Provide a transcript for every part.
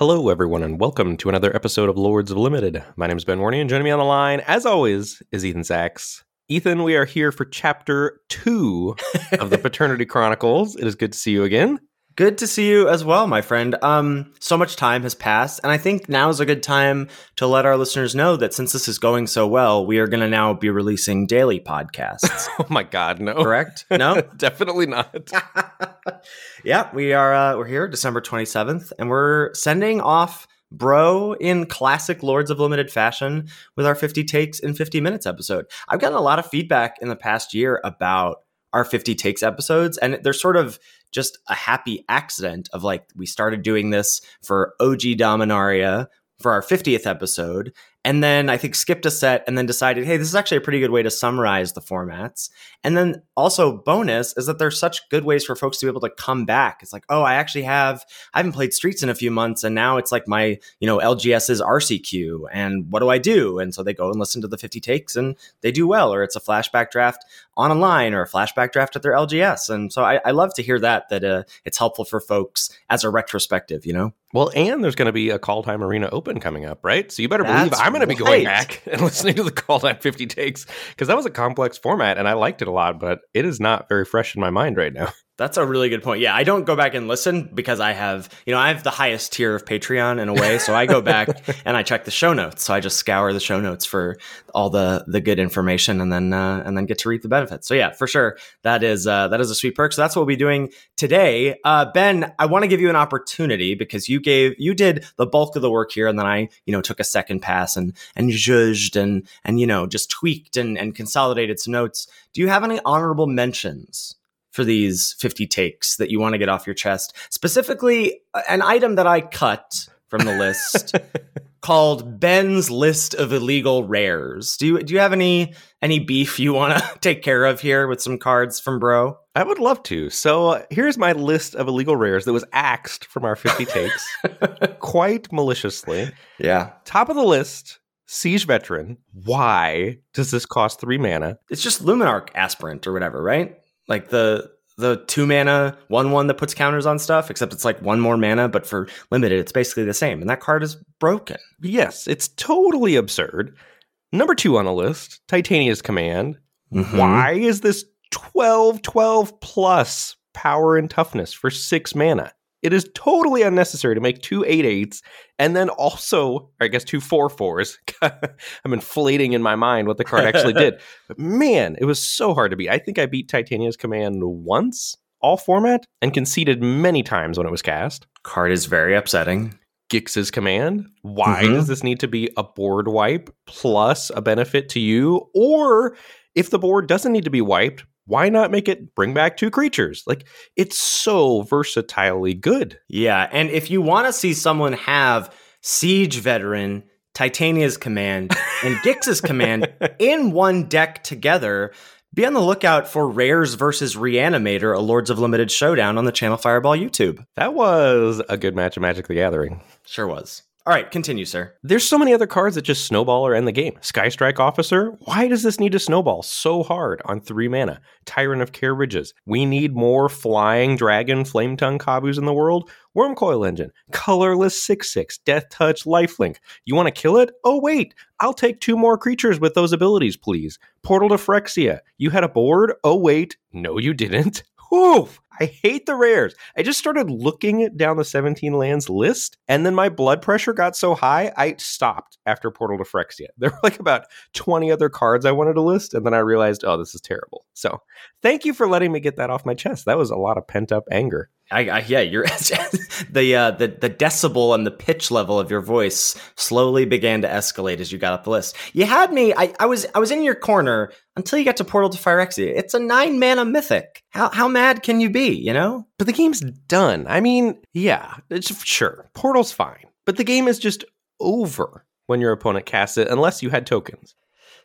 Hello, everyone, and welcome to another episode of Lords of Limited. My name is Ben Warney, and joining me on the line, as always, is Ethan Saks. Ethan, we are here for chapter two of the Paternity Chronicles. It is good to see you again. Good to see you as well, my friend. Um, so much time has passed, and I think now is a good time to let our listeners know that since this is going so well, we are going to now be releasing daily podcasts. oh my God, no! Correct? No, definitely not. yeah, we are. Uh, we're here, December twenty seventh, and we're sending off bro in classic Lords of Limited fashion with our fifty takes in fifty minutes episode. I've gotten a lot of feedback in the past year about our 50 takes episodes and they're sort of just a happy accident of like we started doing this for OG Dominaria for our 50th episode and then I think skipped a set and then decided, hey, this is actually a pretty good way to summarize the formats. And then also bonus is that there's such good ways for folks to be able to come back. It's like, oh, I actually have I haven't played Streets in a few months, and now it's like my you know LGS's RCQ, and what do I do? And so they go and listen to the 50 takes, and they do well, or it's a flashback draft online or a flashback draft at their LGS. And so I, I love to hear that that uh, it's helpful for folks as a retrospective, you know. Well, and there's going to be a Kaldheim Arena Open coming up, right? So you better That's believe I'm going to be going back and listening to the Kaldheim 50 takes because that was a complex format and I liked it a lot, but it is not very fresh in my mind right now. That's a really good point. Yeah, I don't go back and listen because I have, you know, I have the highest tier of Patreon in a way. So I go back and I check the show notes. So I just scour the show notes for all the the good information and then uh, and then get to reap the benefits. So yeah, for sure, that is uh, that is a sweet perk. So that's what we'll be doing today. Uh, ben, I want to give you an opportunity because you gave you did the bulk of the work here, and then I, you know, took a second pass and and judged and and you know just tweaked and and consolidated some notes. Do you have any honorable mentions? For these 50 takes that you want to get off your chest. Specifically, an item that I cut from the list called Ben's list of illegal rares. Do you do you have any any beef you want to take care of here with some cards from Bro? I would love to. So uh, here's my list of illegal rares that was axed from our 50 takes quite maliciously. Yeah. Top of the list, Siege Veteran. Why does this cost 3 mana? It's just Luminarch aspirant or whatever, right? Like the the two mana one one that puts counters on stuff, except it's like one more mana, but for limited, it's basically the same. And that card is broken. Yes, it's totally absurd. Number two on the list, Titania's Command. Mm-hmm. Why is this 12 12 plus power and toughness for six mana? It is totally unnecessary to make two eight eights and then also, I guess, two four fours. I'm inflating in my mind what the card actually did. But man, it was so hard to beat. I think I beat Titania's Command once, all format, and conceded many times when it was cast. Card is very upsetting. Gix's command. Why mm-hmm. does this need to be a board wipe plus a benefit to you? Or if the board doesn't need to be wiped, why not make it bring back two creatures? Like it's so versatilely good. Yeah, and if you want to see someone have Siege Veteran, Titania's command, and Gix's command in one deck together, be on the lookout for Rares versus Reanimator, a Lords of Limited showdown on the Channel Fireball YouTube. That was a good match of Magic the Gathering. Sure was. All right, continue, sir. There's so many other cards that just snowball or end the game. Skystrike Officer, why does this need to snowball so hard on three mana? Tyrant of Kher Ridges, we need more flying dragon flame tongue Kavus in the world. Wurmcoil Engine, colorless 6 6, Death Touch, Lifelink. You want to kill it? Oh, wait, I'll take two more creatures with those abilities, please. Portal to Phyrexia, you had a board? Oh, wait, no, you didn't. Oof. I hate the rares. I just started looking down the 17 lands list, and then my blood pressure got so high, I stopped after Portal to Phyrexia. There were like about 20 other cards I wanted to list, and then I realized, oh, this is terrible. So thank you for letting me get that off my chest. That was a lot of pent up anger. I, I yeah, you're the uh, the the decibel and the pitch level of your voice slowly began to escalate as you got up the list. You had me. I, I was I was in your corner until you got to Portal to Phyrexia. It's a nine mana mythic. How how mad can you be? You know. But the game's done. I mean, yeah, it's sure Portal's fine, but the game is just over when your opponent casts it, unless you had tokens.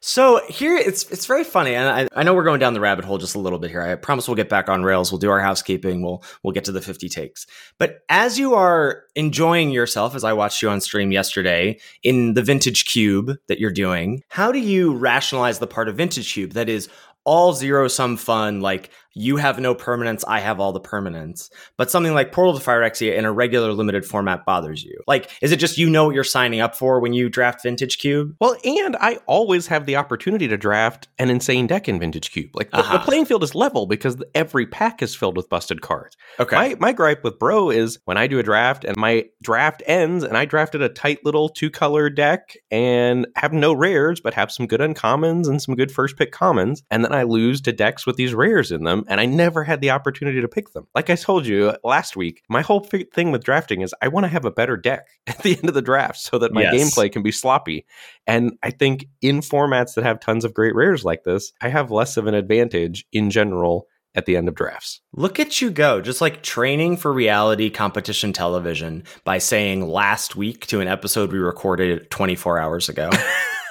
So here it's it's very funny, and I, I know we're going down the rabbit hole just a little bit here. I promise we'll get back on rails. We'll do our housekeeping. We'll we'll get to the fifty takes. But as you are enjoying yourself, as I watched you on stream yesterday in the Vintage Cube that you're doing, how do you rationalize the part of Vintage Cube that is all zero sum fun? Like you have no permanence, I have all the permanence. But something like Portal to Phyrexia in a regular limited format bothers you. Like, is it just you know what you're signing up for when you draft Vintage Cube? Well, and I always have the opportunity to draft an insane deck in Vintage Cube. Like, the, uh-huh. the playing field is level because every pack is filled with busted cards. Okay. My, my gripe with Bro is when I do a draft and my draft ends and I drafted a tight little two color deck and have no rares, but have some good uncommons and some good first pick commons. And then I lose to decks with these rares in them and I never had the opportunity to pick them. Like I told you last week, my whole thing with drafting is I want to have a better deck at the end of the draft so that my yes. gameplay can be sloppy. And I think in formats that have tons of great rares like this, I have less of an advantage in general at the end of drafts. Look at you go, just like training for reality competition television by saying last week to an episode we recorded 24 hours ago.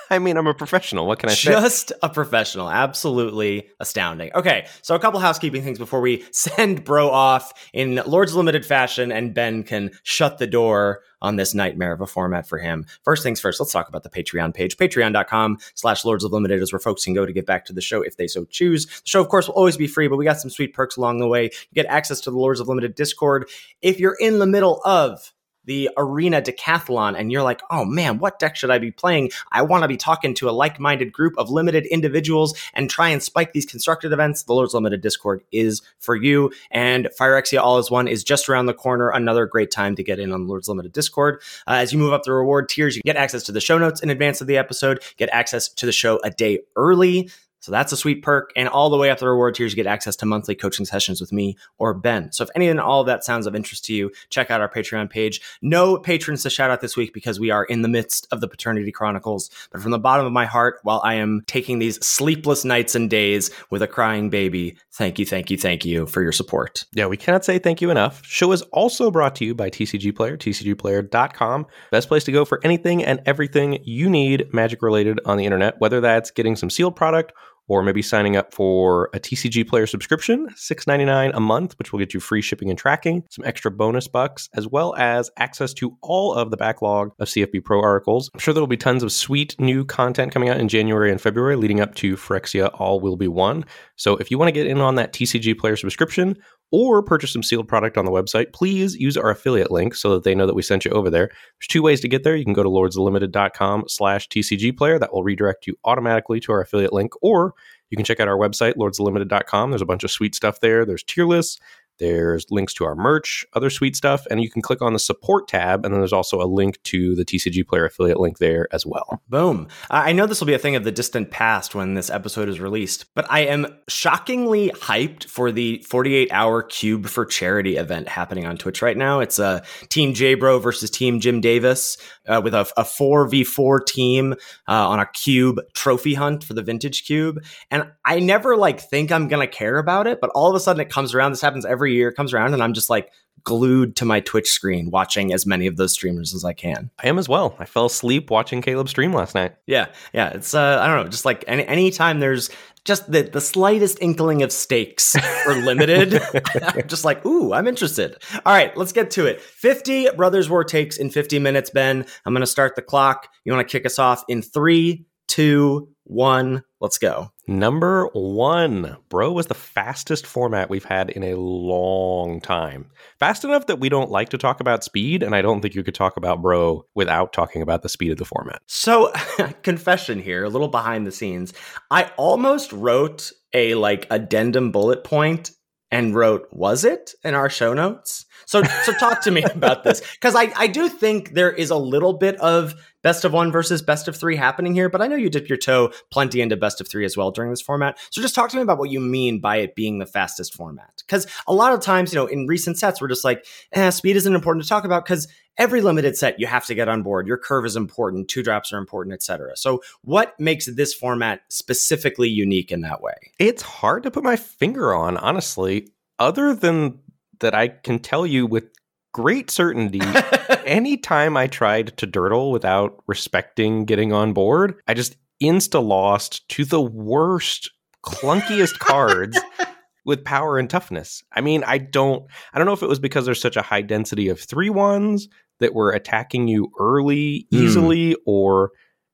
I mean, I'm a professional. What can I say? Just a professional. Absolutely astounding. Okay, so a couple housekeeping things before we send Bro off in Lord's Limited fashion and Ben can shut the door on this nightmare of a format for him. First things first, let's talk about the Patreon page. Patreon.com slash Lords of Limited is where folks can go to get back to the show if they so choose. The show, of course, will always be free, but we got some sweet perks along the way. You get access to the Lords of Limited Discord. If you're in the middle of the arena decathlon and you're like, oh man, what deck should I be playing? I want to be talking to a like minded group of limited individuals and try and spike these constructed events. The Lord's Limited Discord is for you. And Phyrexia All is One is just around the corner. Another great time to get in on Lord's Limited Discord. Uh, as you move up the reward tiers, you get access to the show notes in advance of the episode, get access to the show a day early. So that's a sweet perk. And all the way up the reward tiers, you get access to monthly coaching sessions with me or Ben. So if any and all of that sounds of interest to you, check out our Patreon page. No patrons to shout out this week because we are in the midst of the Paternity Chronicles. But from the bottom of my heart, while I am taking these sleepless nights and days with a crying baby, thank you, thank you, thank you for your support. Yeah, we cannot say thank you enough. Show is also brought to you by TCG Player, tcgplayer.com. Best place to go for anything and everything you need magic related on the internet, whether that's getting some sealed product or maybe signing up for a TCG player subscription, $6.99 a month, which will get you free shipping and tracking, some extra bonus bucks, as well as access to all of the backlog of CFB Pro articles. I'm sure there will be tons of sweet new content coming out in January and February leading up to Phyrexia All Will Be One. So if you want to get in on that TCG player subscription, or purchase some sealed product on the website, please use our affiliate link so that they know that we sent you over there. There's two ways to get there. You can go to lordslimited.com slash TCG player. That will redirect you automatically to our affiliate link. Or you can check out our website, lordslimited.com. There's a bunch of sweet stuff there. There's tier lists. There's links to our merch, other sweet stuff, and you can click on the support tab. And then there's also a link to the TCG Player affiliate link there as well. Boom. I know this will be a thing of the distant past when this episode is released, but I am shockingly hyped for the 48 hour Cube for Charity event happening on Twitch right now. It's a uh, Team J Bro versus Team Jim Davis uh, with a, a 4v4 team uh, on a Cube trophy hunt for the Vintage Cube. And I never like think I'm going to care about it, but all of a sudden it comes around. This happens every year comes around and I'm just like glued to my Twitch screen watching as many of those streamers as I can. I am as well. I fell asleep watching Caleb stream last night. Yeah. Yeah. It's uh I don't know, just like any anytime there's just the, the slightest inkling of stakes or limited. I'm just like, ooh, I'm interested. All right, let's get to it. 50 Brothers War takes in 50 minutes, Ben. I'm gonna start the clock. You wanna kick us off in three, two, one. Let's go. Number one, Bro was the fastest format we've had in a long time. Fast enough that we don't like to talk about speed, and I don't think you could talk about Bro without talking about the speed of the format. So, confession here, a little behind the scenes. I almost wrote a like addendum bullet point and wrote, Was it in our show notes? So, so talk to me about this because I, I do think there is a little bit of best of one versus best of three happening here, but I know you dip your toe plenty into best of three as well during this format. So just talk to me about what you mean by it being the fastest format. Because a lot of times, you know, in recent sets, we're just like, eh, speed isn't important to talk about because every limited set you have to get on board. Your curve is important, two drops are important, etc. So what makes this format specifically unique in that way? It's hard to put my finger on, honestly, other than that I can tell you with great certainty anytime I tried to durdle without respecting getting on board, I just insta lost to the worst, clunkiest cards with power and toughness. I mean, I don't I don't know if it was because there's such a high density of three ones that were attacking you early Hmm. easily or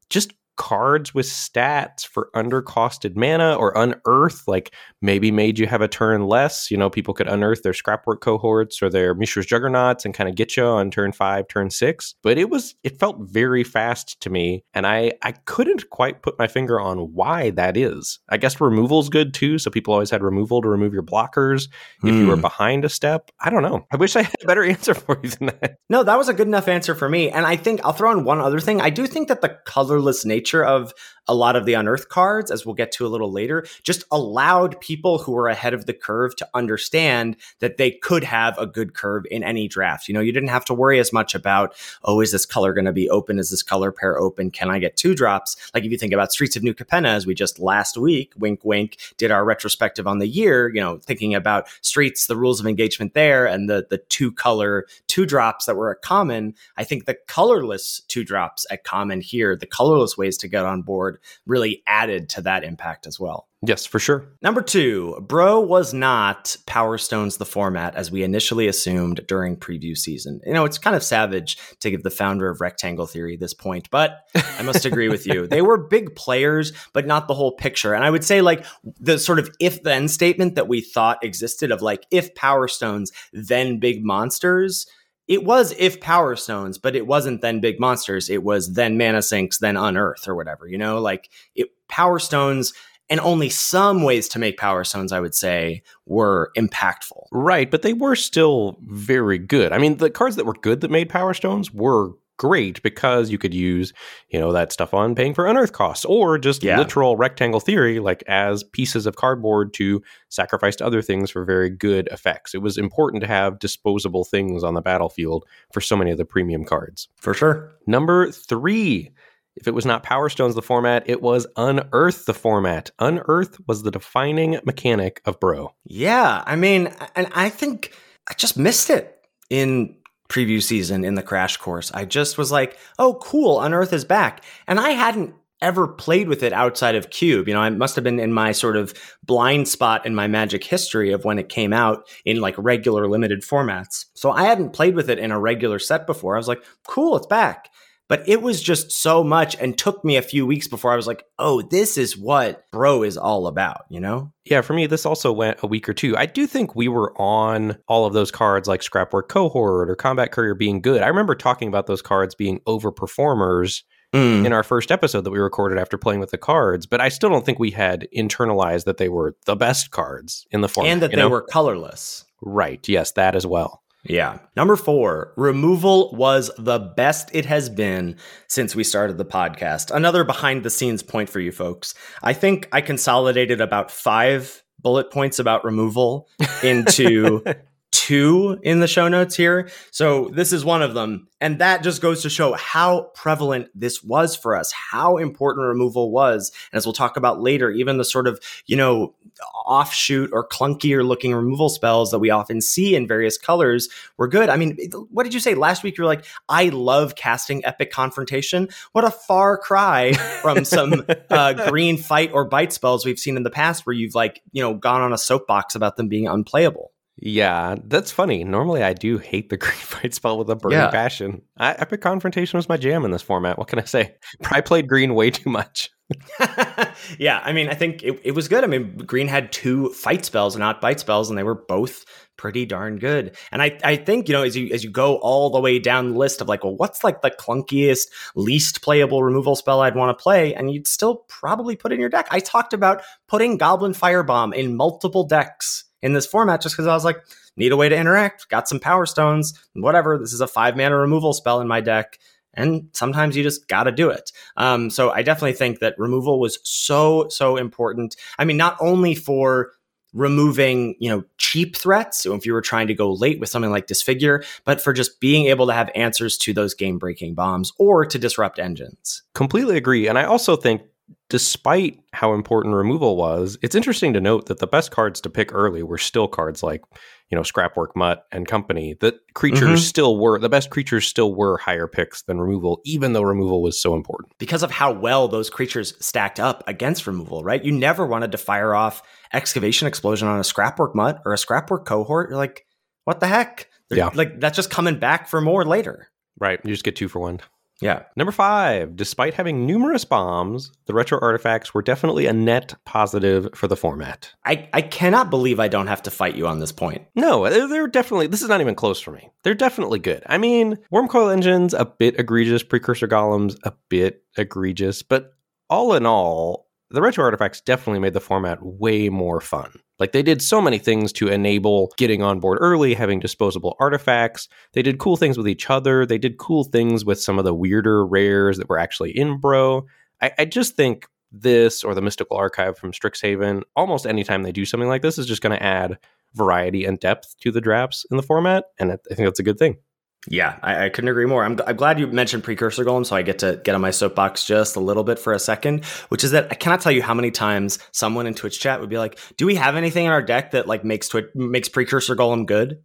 just cards with stats for undercosted mana or unearth like maybe made you have a turn less you know people could unearth their scrapwork cohorts or their mishra's juggernauts and kind of get you on turn five turn six but it was it felt very fast to me and i i couldn't quite put my finger on why that is i guess removal's good too so people always had removal to remove your blockers if you were Hmm. behind a step i don't know i wish i had a better answer for you than that No, that was a good enough answer for me. And I think I'll throw in one other thing. I do think that the colorless nature of a lot of the unearthed cards, as we'll get to a little later, just allowed people who were ahead of the curve to understand that they could have a good curve in any draft. You know, you didn't have to worry as much about, oh, is this color going to be open? Is this color pair open? Can I get two drops? Like if you think about Streets of New Capenna, as we just last week, wink, wink, did our retrospective on the year, you know, thinking about Streets, the rules of engagement there, and the the two color two drops that were at common. I think the colorless two drops at common here, the colorless ways to get on board, really added to that impact as well. yes for sure Number two, Bro was not Power Stones the format as we initially assumed during preview season. You know, it's kind of savage to give the founder of Rectangle Theory this point, but I must agree with you. They were big players, but not the whole picture. And I would say, like, the sort of if then statement that we thought existed of like, if Power Stones, then big monsters. It was if Power Stones, but it wasn't then big monsters. It was then Mana Sinks, then Unearth or whatever, you know? Like, it, Power Stones and only some ways to make power stones i would say were impactful Right, but they were still very good. I mean, the cards that were good that made Power Stones were great because you could use, you know, that stuff on paying for unearth costs or just Yeah. literal rectangle theory, like as pieces of cardboard to sacrifice to other things for very good effects. It was important to have disposable things on the battlefield for so many of the premium cards. for sure Number three. If it was not Power Stones the format, it was Unearth the format. Unearth was the defining mechanic of Bro. yeah i mean and i think i just missed it in preview season in the crash course i just was like oh cool unearth is back. And i hadn't ever played with it outside of cube. You know i must have been in my sort of blind spot in my magic history of when it came out in like regular limited formats. So i hadn't played with it in a regular set before. I was like cool it's back but it was just so much and took me a few weeks before I was like, oh, this is what bro is all about, you know? Yeah, for me, this also went a week or two. I do think we were on all of those cards like Scrapwork Cohort or Combat Courier being good. I remember talking about those cards being overperformers Mm. in our first episode that we recorded after playing with the cards, but I still don't think we had internalized that they were the best cards in the format. and that they know? were colorless. right. Yes, that as well. Yeah. Number four, removal was the best it has been since we started the podcast. Another behind the scenes point for you folks. I think I consolidated about five bullet points about removal into two in the show notes here. So this is one of them. And that just goes to show how prevalent this was for us, how important removal was. And as we'll talk about later, even the sort of, you know, offshoot or clunkier looking removal spells that we often see in various colors were good. I mean, what did you say last week? You were like, I love casting Epic Confrontation. What a far cry from some uh, green fight or bite spells we've seen in the past where you've like, you know, gone on a soapbox about them being unplayable. Yeah, that's funny. Normally, I do hate the green fight spell with a burning Yeah. passion. I, Epic Confrontation was my jam in this format. What can I say? I played green way too much. yeah, I mean, I think it, it was good. I mean, Green had two fight spells, not bite spells, and they were both pretty darn good. And I, I think, you know, as you as you go all the way down the list of like, well, what's like the clunkiest, least playable removal spell I'd want to play, and you'd still probably put in your deck. I talked about putting Goblin Firebomb in multiple decks in this format just because I was like, need a way to interact, got some power stones, whatever. This is a five mana removal spell in my deck. And sometimes you just got to do it. Um, so I definitely think that removal was so, so important. I mean, not only for removing, you know, cheap threats. So if you were trying to go late with something like Disfigure, but for just being able to have answers to those game breaking bombs or to disrupt engines. Completely agree. And I also think despite how important removal was, it's interesting to note that the best cards to pick early were still cards like, you know, Scrapwork Mutt and company. That creatures mm-hmm. still were the best creatures still were higher picks than removal, even though removal was so important. Because of how well those creatures stacked up against removal, right? You never wanted to fire off excavation explosion on a Scrapwork Mutt or a Scrapwork cohort. You're like, what the heck? They're, yeah. Like that's just coming back for more later. Right. You just get two for one. Yeah. Number five, despite having numerous bombs, the retro artifacts were definitely a net positive for the format. I, I cannot believe I don't have to fight you on this point. No, they're, they're definitely, this is not even close for me. They're definitely good. I mean, Wurmcoil Engines, a bit egregious, Precursor Golems, a bit egregious, but all in all, the retro artifacts definitely made the format way more fun. Like they did so many things to enable getting on board early, having disposable artifacts. They did cool things with each other. They did cool things with some of the weirder rares that were actually in Bro. I, I just think this or the Mystical Archive from Strixhaven, almost anytime they do something like this, is just going to add variety and depth to the drafts in the format. And I think that's a good thing. Yeah, I, I, couldn't agree more. I'm, I'm glad you mentioned precursor golem, so I get to get on my soapbox just a little bit for a second. Which is that I cannot tell you how many times someone in Twitch chat would be like, "Do we have anything in our deck that like makes Twitch makes precursor golem good?"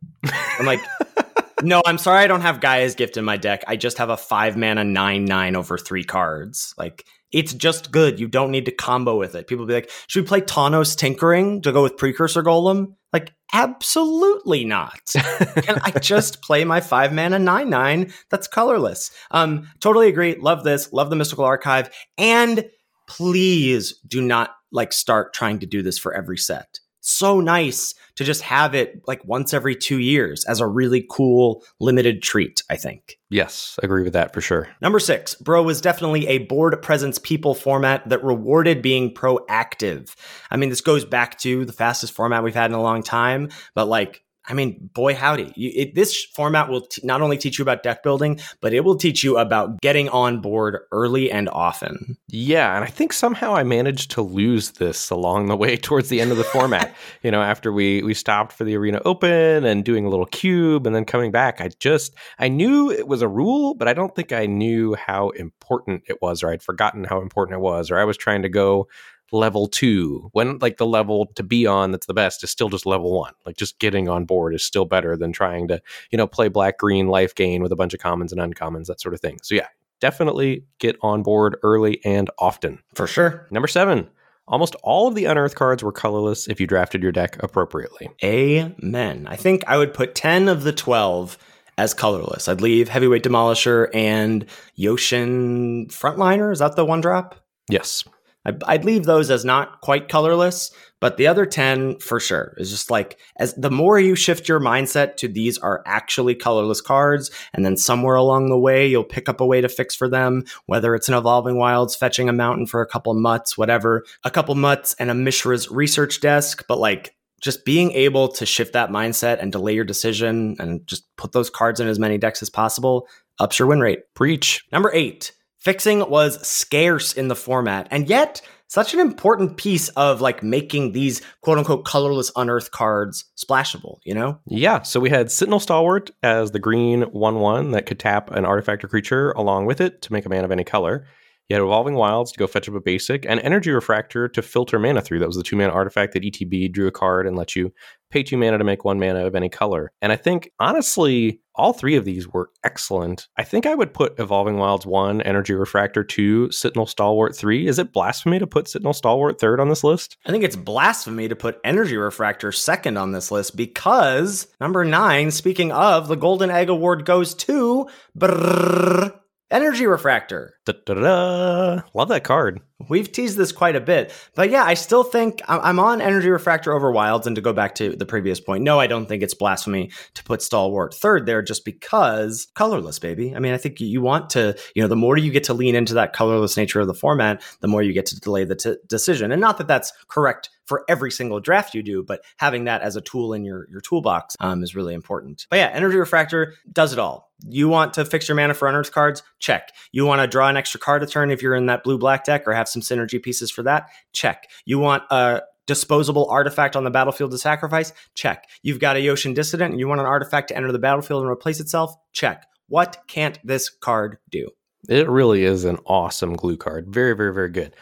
I'm like, "No, I'm sorry, I don't have Gaea's Gift in my deck. I just have a five mana nine nine over three cards. Like it's just good. You don't need to combo with it. People be like, should we play Tawnos Tinkering to go with Precursor Golem? Like, absolutely not. Can I just play my five mana nine nine that's colorless? Um, totally agree. Love this. Love the Mystical Archive. And please do not like start trying to do this for every set so nice to just have it like once every two years as a really cool limited treat, I think. Yes, agree with that for sure. Number six, Bro was definitely a board presence people format that rewarded being proactive. I mean, this goes back to the fastest format we've had in a long time, but like I mean, boy, howdy. You, it, this format will t- not only teach you about deck building, but it will teach you about getting on board early and often. Yeah. And I think somehow I managed to lose this along the way towards the end of the format. you know, after we, we stopped for the arena open and doing a little cube and then coming back, I just, I knew it was a rule, but I don't think I knew how important it was, or I'd forgotten how important it was, or I was trying to go level two when like the level to be on that's the best is still just level one like just getting on board is still better than trying to you know play black green life gain with a bunch of commons and uncommons that sort of thing so yeah definitely get on board early and often for sure number seven Almost all of the unearthed cards were colorless if you drafted your deck appropriately. Amen. I think I would put 10 of the 12 as colorless. I'd leave Heavyweight Demolisher and Yotian Frontliner. Is that the one drop? Yes. I'd leave those as not quite colorless, but the other 10 for sure is just like as the more you shift your mindset to these are actually colorless cards, and then somewhere along the way you'll pick up a way to fix for them, whether it's an evolving wilds, fetching a mountain for a couple mutts, whatever, a couple mutts and a Mishra's research desk, but like just being able to shift that mindset and delay your decision and just put those cards in as many decks as possible ups your win rate. Preach. Number eight, Fixing was scarce in the format, and yet such an important piece of like making these quote unquote colorless unearthed cards splashable, you know? Yeah. So we had Sentinel Stalwart as the green 1 1 that could tap an artifact or creature along with it to make a man of any color. You had Evolving Wilds to go fetch up a basic, and Energy Refractor to filter mana through. That was the two mana artifact that ETB drew a card and let you pay two mana to make one mana of any color. And I think, honestly, all three of these were excellent. I think I would put Evolving Wilds 1, Energy Refractor 2, Sentinel Stalwart 3. Is it blasphemy to put Sentinel Stalwart third on this list? I think it's blasphemy to put Energy Refractor second on this list because number nine, speaking of, the Golden Egg Award goes to brrr, Energy Refractor. Da-da-da. Love that card. We've teased this quite a bit, but yeah, I still think I'm on Energy Refractor over Wilds. And to go back to the previous point, no, I don't think it's blasphemy to put Stalwart third there just because colorless, baby. I mean, I think you want to, you know, the more you get to lean into that colorless nature of the format, the more you get to delay the t- decision. And not that that's correct for every single draft you do, but having that as a tool in your, your toolbox um, is really important. But yeah, Energy Refractor does it all. You want to fix your mana for unearthed cards? Check. You want to draw an extra card a turn if you're in that blue black deck or have some synergy pieces for that? Check. You want a disposable artifact on the battlefield to sacrifice? Check. You've got a Yotian Dissident and you want an artifact to enter the battlefield and replace itself? Check. What can't this card do? It really is an awesome glue card. Very, very, very good.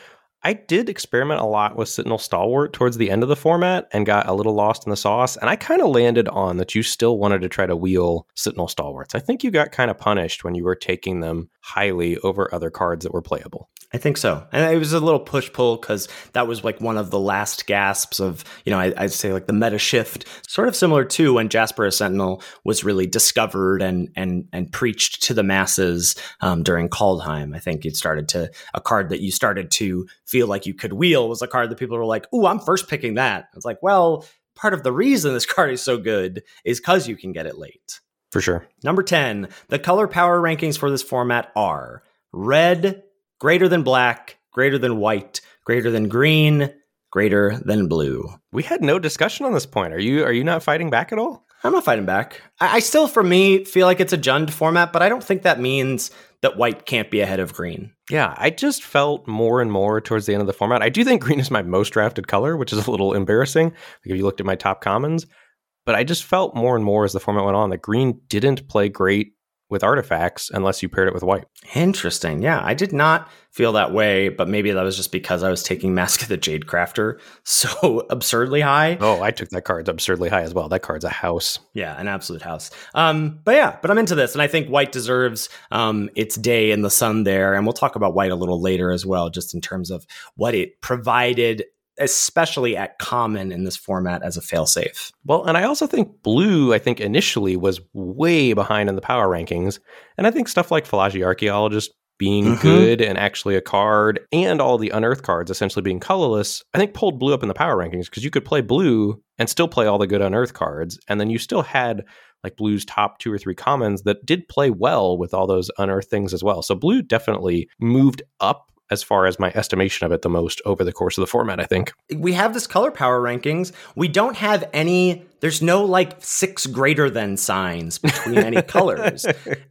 I did experiment a lot with Sentinel Stalwart towards the end of the format and got a little lost in the sauce. And I kind of landed on that you still wanted to try to wheel Sentinel Stalwarts. I think you got kind of punished when you were taking them highly over other cards that were playable. I think so. And it was a little push pull because that was like one of the last gasps of, you know, I, would say like the meta shift, sort of similar to when Jaspera Sentinel was really discovered and and and preached to the masses um, during Kaldheim. I think it started to a card that you started to feel like you could wheel was a card that people were like, "Ooh, I'm first picking that." It's like, well, part of the reason this card is so good is because you can get it late. For sure. Number 10, the color power rankings for this format are red, greater than black, greater than white, greater than green, greater than blue. We had no discussion on this point. Are you are you not fighting back at all? I'm not fighting back. I, I still, for me, feel like it's a Jund format, but I don't think that means that white can't be ahead of green. Yeah, I just felt more and more towards the end of the format. I do think green is my most drafted color, which is a little embarrassing. Like if you looked at my top commons, but I just felt more and more as the format went on that green didn't play great with artifacts unless you paired it with white. Interesting. Yeah, I did not feel that way, but maybe that was just because I was taking Mask of the Jadecrafter so absurdly high. Oh, I took that card absurdly high as well. That card's a house. Yeah, an absolute house. Um, but yeah, but I'm into this, and I think white deserves um, its day in the sun there, and we'll talk about white a little later as well, just in terms of what it provided especially at common in this format as a failsafe. Well, and I also think blue, I think initially was way behind in the power rankings. And I think stuff like Fallaji Archaeologist being mm-hmm. good and actually a card and all the unearthed cards essentially being colorless, I think pulled blue up in the power rankings because you could play blue and still play all the good unearthed cards. And then you still had like blue's top two or three commons that did play well with all those unearthed things as well. So blue definitely moved up as far as my estimation of it the most over the course of the format, I think. We have this color power rankings. We don't have any, there's no like six greater than signs between any colors.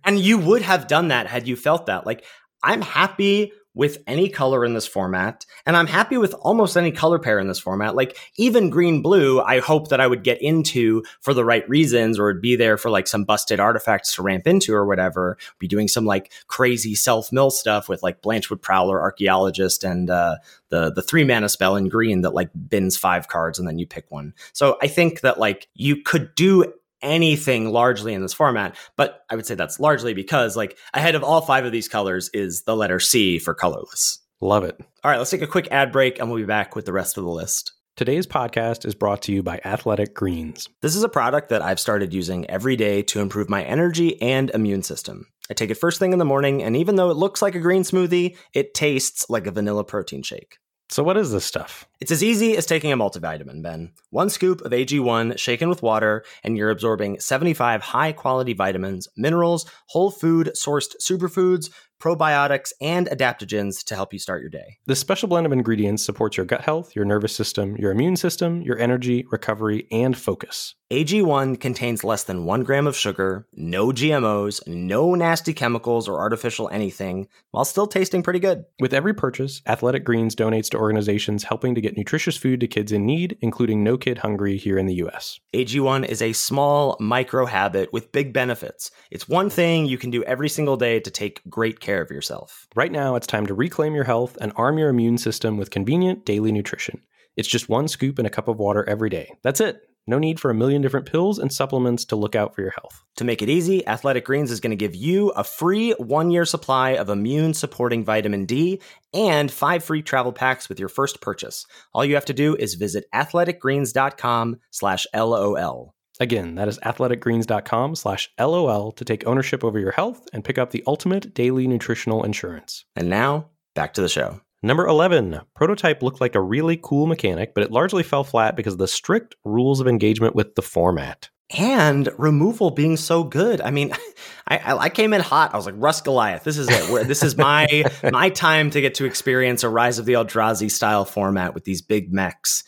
And you would have done that had you felt that. Like, I'm happy with any color in this format. And I'm happy with almost any color pair in this format. Like even green blue, I hope that I would get into for the right reasons or would be there for like some busted artifacts to ramp into or whatever. Be doing some like crazy self mill stuff with like Blanchwood Prowler, Archaeologist, and uh, the the three mana spell in green that like bins five cards and then you pick one. So I think that like you could do anything largely in this format, but I would say that's largely because like ahead of all five of these colors is the letter C for colorless. Love it. All right, let's take a quick ad break and we'll be back with the rest of the list. Today's podcast is brought to you by Athletic Greens. This is a product that I've started using every day to improve my energy and immune system. I take it first thing in the morning, and even though it looks like a green smoothie, it tastes like a vanilla protein shake. So, what is this stuff? It's as easy as taking a multivitamin, Ben. One scoop of AG1 shaken with water, and you're absorbing 75 high quality vitamins, minerals, whole food sourced superfoods, probiotics, and adaptogens to help you start your day. This special blend of ingredients supports your gut health, your nervous system, your immune system, your energy, recovery, and focus. AG1 contains less than one gram of sugar, no GMOs, no nasty chemicals or artificial anything, while still tasting pretty good. With every purchase, Athletic Greens donates to organizations helping to get nutritious food to kids in need, including No Kid Hungry here in the US. AG1 is a small micro habit with big benefits. It's one thing you can do every single day to take great care of yourself. Right now, it's time to reclaim your health and arm your immune system with convenient daily nutrition. It's just one scoop in a cup of water every day. That's it. No need for a million different pills and supplements to look out for your health. To make it easy, Athletic Greens is going to give you a free one year supply of immune supporting vitamin D and five free travel packs with your first purchase. All you have to do is visit athleticgreens.com slash LOL. Again, that is athleticgreens.com slash LOL to take ownership over your health and pick up the ultimate daily nutritional insurance. And now, back to the show. Number 11, Prototype looked like a really cool mechanic, but it largely fell flat because of the strict rules of engagement with the format. And removal being so good. I mean, I, I came in hot. I was like, Rust Goliath, this is it. this is my my time to get to experience a Rise of the Eldrazi style format with these big mechs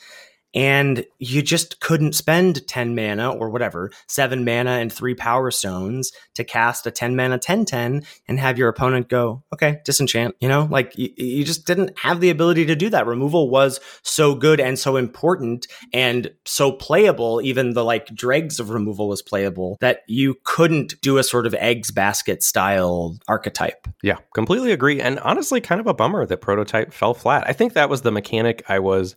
and you just couldn't spend 10 mana or whatever, 7 mana and 3 power stones to cast a 10 mana 10 10 and have your opponent go, okay, disenchant. You know, like you, you just didn't have the ability to do that. Removal was so good and so important and so playable, even the like dregs of removal was playable, that you couldn't do a sort of eggs basket style archetype. Yeah, completely agree. And honestly, kind of a bummer that prototype fell flat. I think that was the mechanic I was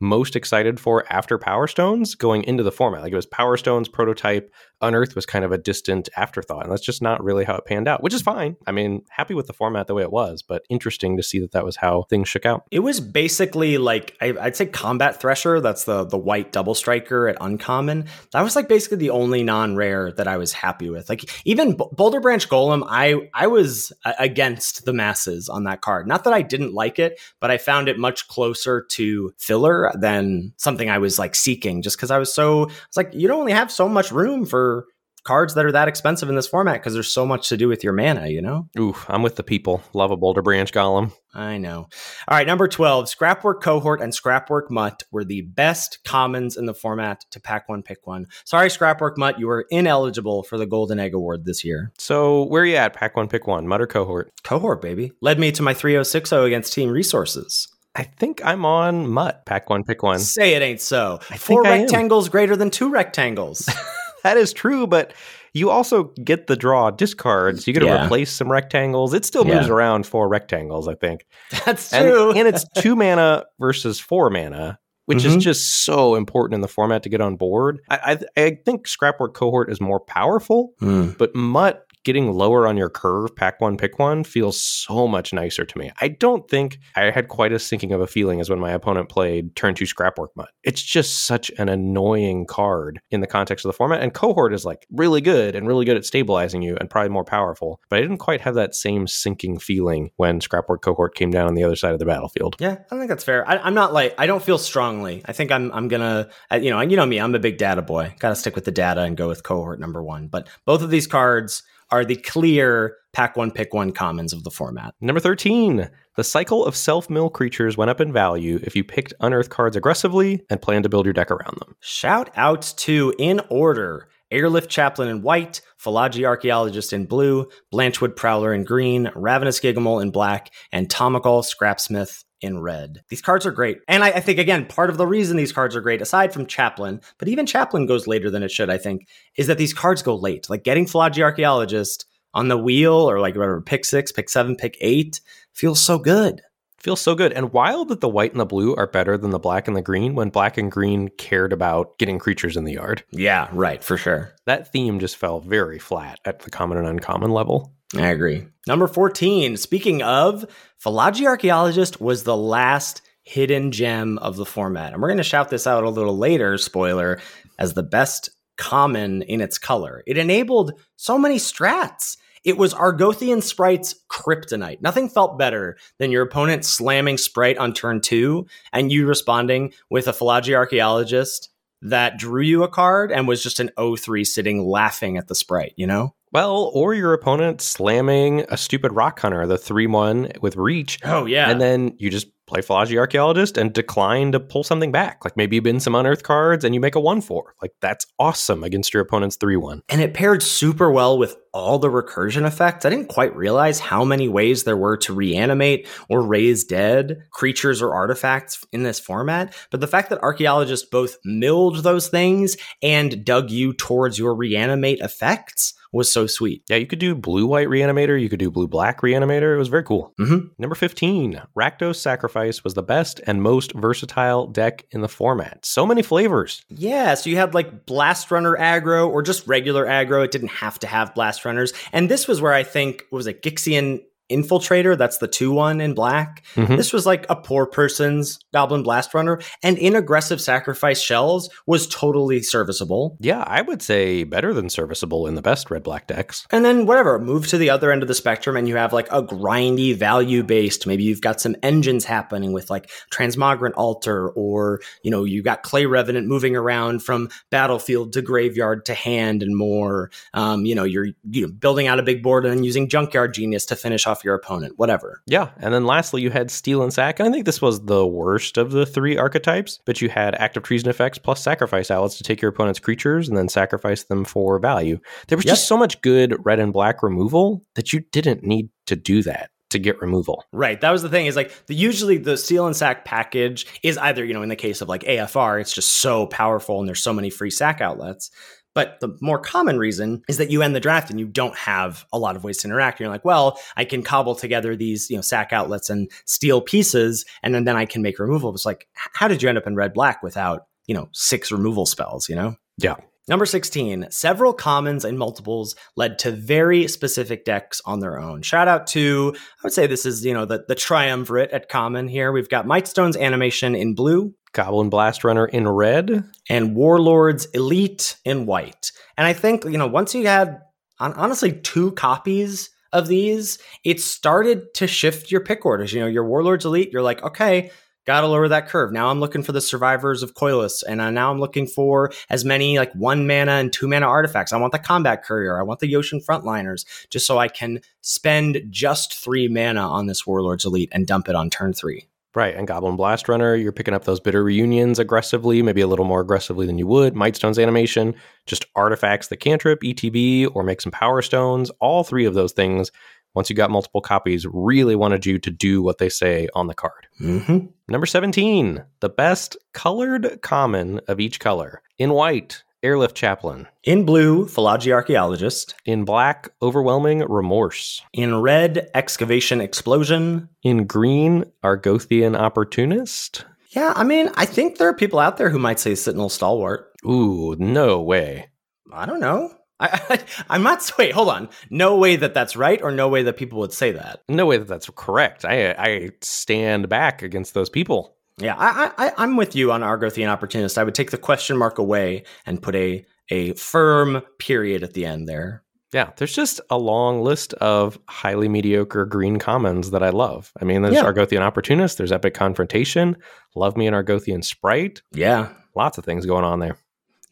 most excited for after Power Stones going into the format. Like it was Power Stones prototype, Unearth was kind of a distant afterthought. And that's just not really how it panned out, which is fine. I mean, happy with the format the way it was, but interesting to see that that was how things shook out. It was basically like, I, would say Combat Thresher. That's the, the white double striker at Uncommon. That was like basically the only non rare that I was happy with. Like even Boulderbranch Golem, I, I was against the masses on that card. Not that I didn't like it, but I found it much closer to filler than something I was like seeking just because I was so, it's like, you don't only have so much room for cards that are that expensive in this format because there's so much to do with your mana, you know? Ooh, I'm with the people. Love a Boulderbranch Golem. I know. All right, number 12, Scrapwork Cohort and Scrapwork Mutt were the best commons in the format to pack one, pick one. Sorry, Scrapwork Mutt, you were ineligible for the Golden Egg Award this year. So where are you at? Pack one, pick one, Mutt or Cohort? Cohort, baby. Led me to my 3060 against Team Resources. I think I'm on Mutt. Pack one, pick one. Say it ain't so. I Four rectangles greater than two rectangles. that is true, but you also get the draw discards. You get to yeah. replace some rectangles. It still moves yeah. around four rectangles, I think. That's true. And, and it's two mana versus four mana, which mm-hmm. is just so important in the format to get on board. I, I, I think Scrapwork Cohort is more powerful, mm. but Mutt getting lower on your curve, pack one, pick one, feels so much nicer to me. I don't think I had quite as sinking of a feeling as when my opponent played turn two scrapwork mutt. It's just such an annoying card in the context of the format. And cohort is like really good and really good at stabilizing you and probably more powerful. But I didn't quite have that same sinking feeling when scrapwork cohort came down on the other side of the battlefield. Yeah, I think that's fair. I, am not like I don't feel strongly. I think I'm I'm gonna you know you know me. I'm a big data boy. Got to stick with the data and go with cohort number one. But both of these cards are the clear pack one, pick one commons of the format. Number 13. The cycle of self mill creatures went up in value if you picked unearthed cards aggressively and planned to build your deck around them. Shout out to In Order. Airlift Chaplain in white, Fallaji Archaeologist in blue, Blanchwood Prowler in green, Ravenous Gigamole in black, and Tomakul Scrapsmith in red. These cards are great. And I, I, think, again, part of the reason these cards are great, aside from Chaplain, but even Chaplain goes later than it should, I think, is that these cards go late. Like getting Fallaji Archaeologist on the wheel or like whatever, pick six, pick seven, pick eight feels so good. Feels so good. And wild that the white and the blue are better than the black and the green when black and green cared about getting creatures in the yard. Yeah, right, for sure. That theme just fell very flat at the common and uncommon level. I agree. Number 14. Speaking of, Fallaji Archaeologist was the last hidden gem of the format. And we're going to shout this out a little later, spoiler, as the best common in its color. It enabled so many strats. It was Argothian Sprite's kryptonite. Nothing felt better than your opponent slamming Sprite on turn two and you responding with a Fallaji Archaeologist that drew you a card and was just an 03 sitting laughing at the Sprite, you know? Well, or your opponent slamming a stupid rock hunter, the 3 1 with reach. Oh, yeah. And then you just play Fallaji Archaeologist and decline to pull something back. Like maybe you bin some unearth cards and you make a 1 4. Like that's awesome against your opponent's 3 1. And it paired super well with all the recursion effects. I didn't quite realize how many ways there were to reanimate or raise dead creatures or artifacts in this format. But the fact that archaeologists both milled those things and dug you towards your reanimate effects was so sweet. Yeah, you could do blue white reanimator, you could do blue black reanimator. It was very cool. Mm-hmm. Number 15, Rakdos Sacrifice was the best and most versatile deck in the format. So many flavors. Yeah, so you had like Blast Runner aggro or just regular aggro. It didn't have to have Blast Runners. And this was where I think, was it, Gixian Infiltrator, that's the 2 1 in black. Mhm. This was like a poor person's Goblin Blast Runner, and in aggressive sacrifice shells was totally serviceable. Yeah, I would say better than serviceable in the best red black decks. And then whatever, move to the other end of the spectrum and you have like a grindy value based. Maybe you've got some engines happening with like transmogrant altar or, you know, you got clay revenant moving around from battlefield to graveyard to hand and more. Um, you know, you're you know, building out a big board and then using junkyard genius to finish off your opponent, whatever. Yeah, and then lastly, you had Steal and Sack. And I think this was the worst of the three archetypes, but you had active treason effects plus sacrifice outlets to take your opponent's creatures and then sacrifice them for value. There was Yep. just so much good red and black removal that you didn't need to do that to get removal. Right. That was the thing is like the usually the steal and sack package is either, you know, in the case of like AFR, it's just so powerful and there's so many free sack outlets. But the more common reason is that you end the draft and you don't have a lot of ways to interact. You're like, well, I can cobble together these, you know, sack outlets and steal pieces, and then, then I can make removal. It's like, how did you end up in red black without, you know, six removal spells, you know? Yeah. Number 16, several commons and multiples led to very specific decks on their own. Shout out to, I would say this is, you know, the, the triumvirate at common here. We've got Mightstone's animation in blue Goblin Blast Runner in red. and Warlord's Elite in white. And I think, you know, once you had honestly two copies of these, it started to shift your pick orders. You know, your Warlord's Elite, you're like, okay, gotta lower that curve. Now I'm looking for the survivors of Korlis, and uh, now I'm looking for as many like one mana and two mana artifacts. I want the Combat Courier, I want the Yotian Frontliners, just so I can spend just three mana on this Warlord's Elite and dump it on turn three. Right, and Goblin Blast Runner, you're picking up those bitter reunions aggressively, maybe a little more aggressively than you would. Mightstone's animation, just artifacts the cantrip, ETB, or make some power stones. All three of those things, once you got multiple copies, really wanted you to do what they say on the card. Mm-hmm. Number 17, the best colored common of each color. In white, Airlift Chaplain. In blue, Fallaji Archaeologist. In black, Overwhelming Remorse. In red, Excavation Explosion. In green, Argothian Opportunist. Yeah, I mean, I think there are people out there who might say Sentinel Stalwart. Ooh, no way. I don't know. I, I'm not. Wait, hold on. No way that that's right, or no way that people would say that. No way that that's correct. I I stand back against those people. Yeah, I, I, I'm with you on Argothian Opportunist. I would take the question mark away and put a a firm period at the end there. Yeah, there's just a long list of highly mediocre green commons that I love. I mean, there's Yeah. Argothian Opportunist, there's Epic Confrontation, Love Me an Argothian Sprite. Yeah. Lots of things going on there.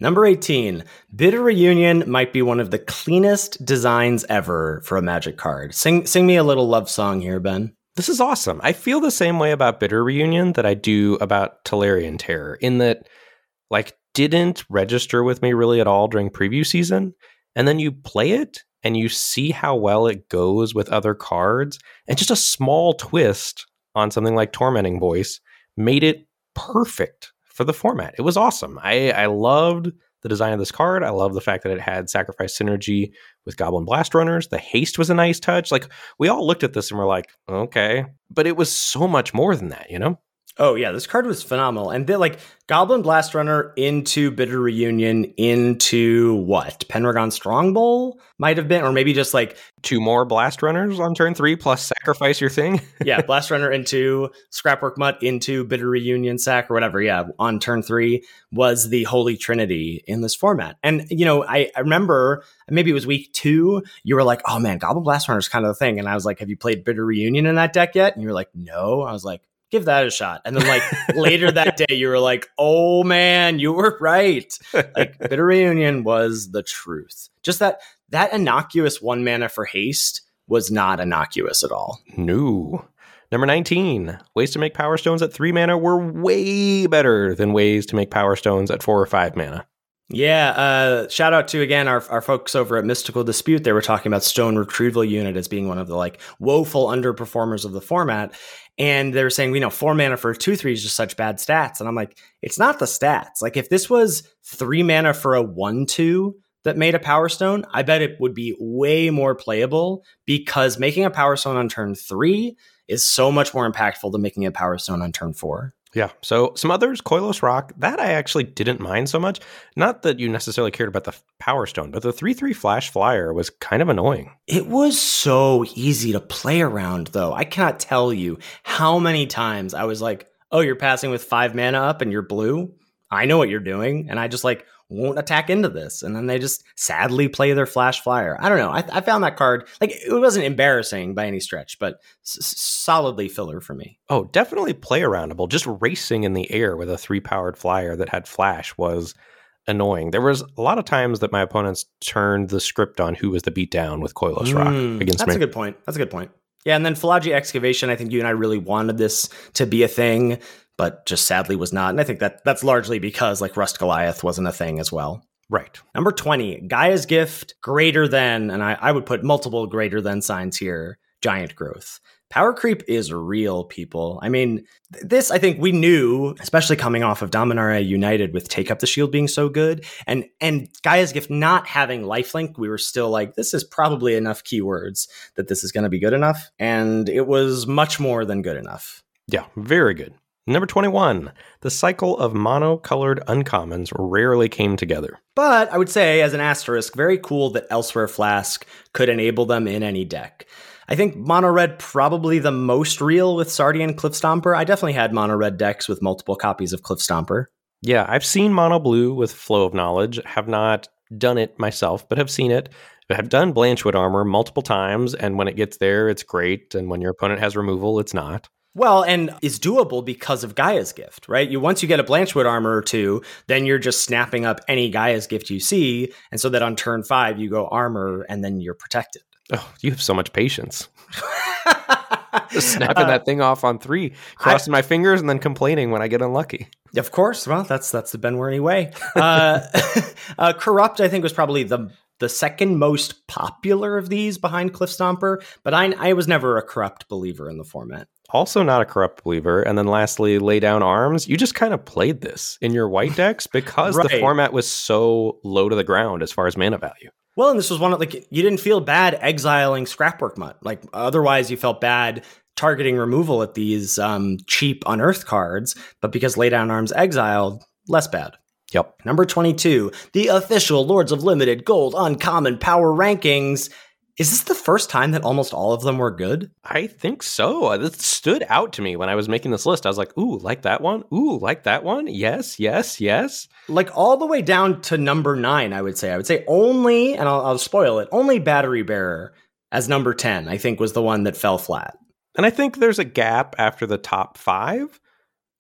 Number 18, Bitter Reunion might be one of the cleanest designs ever for a magic card. Sing sing me a little love song here, Ben. This is awesome. I feel the same way about Bitter Reunion that I do about Tolarian Terror, in that, like, didn't register with me really at all during preview season. And then you play it and you see how well it goes with other cards. And just a small twist on something like Tormenting Voice made it perfect for the format. It was awesome. I, I loved the design of this card. I love the fact that it had sacrifice synergy with Goblin Blast Runners. The haste was a nice touch. Like, we all looked at this and we're like, okay. But it was so much more than that, you know? Oh yeah, this card was phenomenal. And then like Goblin Blast Runner into Bitter Reunion into what? Penregon Strongbull might have been, or maybe just like Two more Blast Runners on turn three plus sacrifice your thing. yeah, Blast Runner into Scrapwork Mutt into Bitter Reunion sack or whatever. Yeah, on turn three was the Holy Trinity in this format. And you know, I, I remember maybe it was week two, you were like, oh man, Goblin Blast Runner is kind of the thing. And I was like, have you played Bitter Reunion in that deck yet? And you were like, no. I was like, give that a shot. And then like later that day, you were like, oh man, you were right. Like Bitter Reunion was the truth. Just that that innocuous one mana for haste was not innocuous at all. no. Number 19. Ways to make power stones at three mana were way better than ways to make power stones at four or five mana. Yeah, uh, shout out to again our, our folks over at Mystical Dispute. They were talking about Stone Retrieval Unit as being one of the like woeful underperformers of the format. And they were saying, you know, four mana for a two three is just such bad stats. And I'm like, it's not the stats. Like if this was three mana for a one two that made a power stone, I bet it would be way more playable because making a power stone on turn three is so much more impactful than making a power stone on turn four. Yeah. So some others, Koilos Roc, that I actually didn't mind so much. Not that you necessarily cared about the Power Stone, but the 3 3 Flash Flyer was kind of annoying. It was so easy to play around, though. I cannot tell you how many times I was like, oh, you're passing with five mana up and you're blue. I know what you're doing. And I just like won't attack into this. And then they just sadly play their flash flyer. I don't know. I, I found that card, like, it wasn't embarrassing by any stretch, but s- solidly filler for me. Oh, definitely play aroundable. Just racing in the air with a three powered flyer that had flash was annoying. There was a lot of times that my opponents turned the script on who was the beatdown with Koilos Roc Mm, against That's me. a good point. That's a good point. Yeah, and then Fallaji Excavation, I think you and I really wanted this to be a thing, but just sadly was not. And I think that that's largely because like Rust Goliath wasn't a thing as well. right. Number 20, Gaea's Gift greater than, and I, I would put multiple greater than signs here, giant growth. Power creep is real, people. I mean, th- this I think we knew, especially coming off of Dominaria United with Take Up the Shield being so good, and and Gaea's Gift not having lifelink, we were still like, this is probably enough keywords that this is going to be good enough, and it was much more than good enough. Yeah, very good. Number 21, the cycle of mono-colored uncommons rarely came together. But I would say, as an asterisk, very cool that Elsewhere Flask could enable them in any deck. I think Mono Red probably the most real with Sardian Cliff Stomper. I definitely had Mono Red decks with multiple copies of Cliff Stomper. Yeah, I've seen mono blue with flow of knowledge, have not done it myself, but have seen it. I have done Blanchwood armor multiple times, and when it gets there, it's great. And when your opponent has removal, it's not. Well, and is doable because of Gaea's Gift, right? You once you get a Blanchwood armor or two, then you're just snapping up any Gaea's Gift you see, and so that on turn five you go armor and then you're protected. Oh, you have so much patience. Just snapping that thing off on three, crossing my fingers, and then complaining when I get unlucky. Of course. Well, that's that's the Ben Werney way. Uh, uh, Corrupt, I think, was probably the the second most popular of these behind Cliff Stomper, but I I was never a corrupt believer in the format. Also, not a corrupt believer. And then lastly, lay down arms. You just kind of played this in your white decks because the format was so low to the ground as far as mana value. Well, and this was one of like you didn't feel bad exiling Scrapwork Mutt. Like otherwise, you felt bad targeting removal at these um, cheap unearthed cards, but because Lay Down Arms exiled, less bad. Yep. Number 22, the official Lords of Limited Gold Uncommon Power Rankings. Is this the first time that almost all of them were good? I think so. Uh, it stood out to me when I was making this list. I was like, ooh, like that one? Ooh, like that one? Yes, yes, yes. Like all the way down to number nine, I would say. I would say only, and I'll, I'll spoil it, only Battery Bearer as number 10, I think was the one that fell flat. And I think there's a gap after the top five,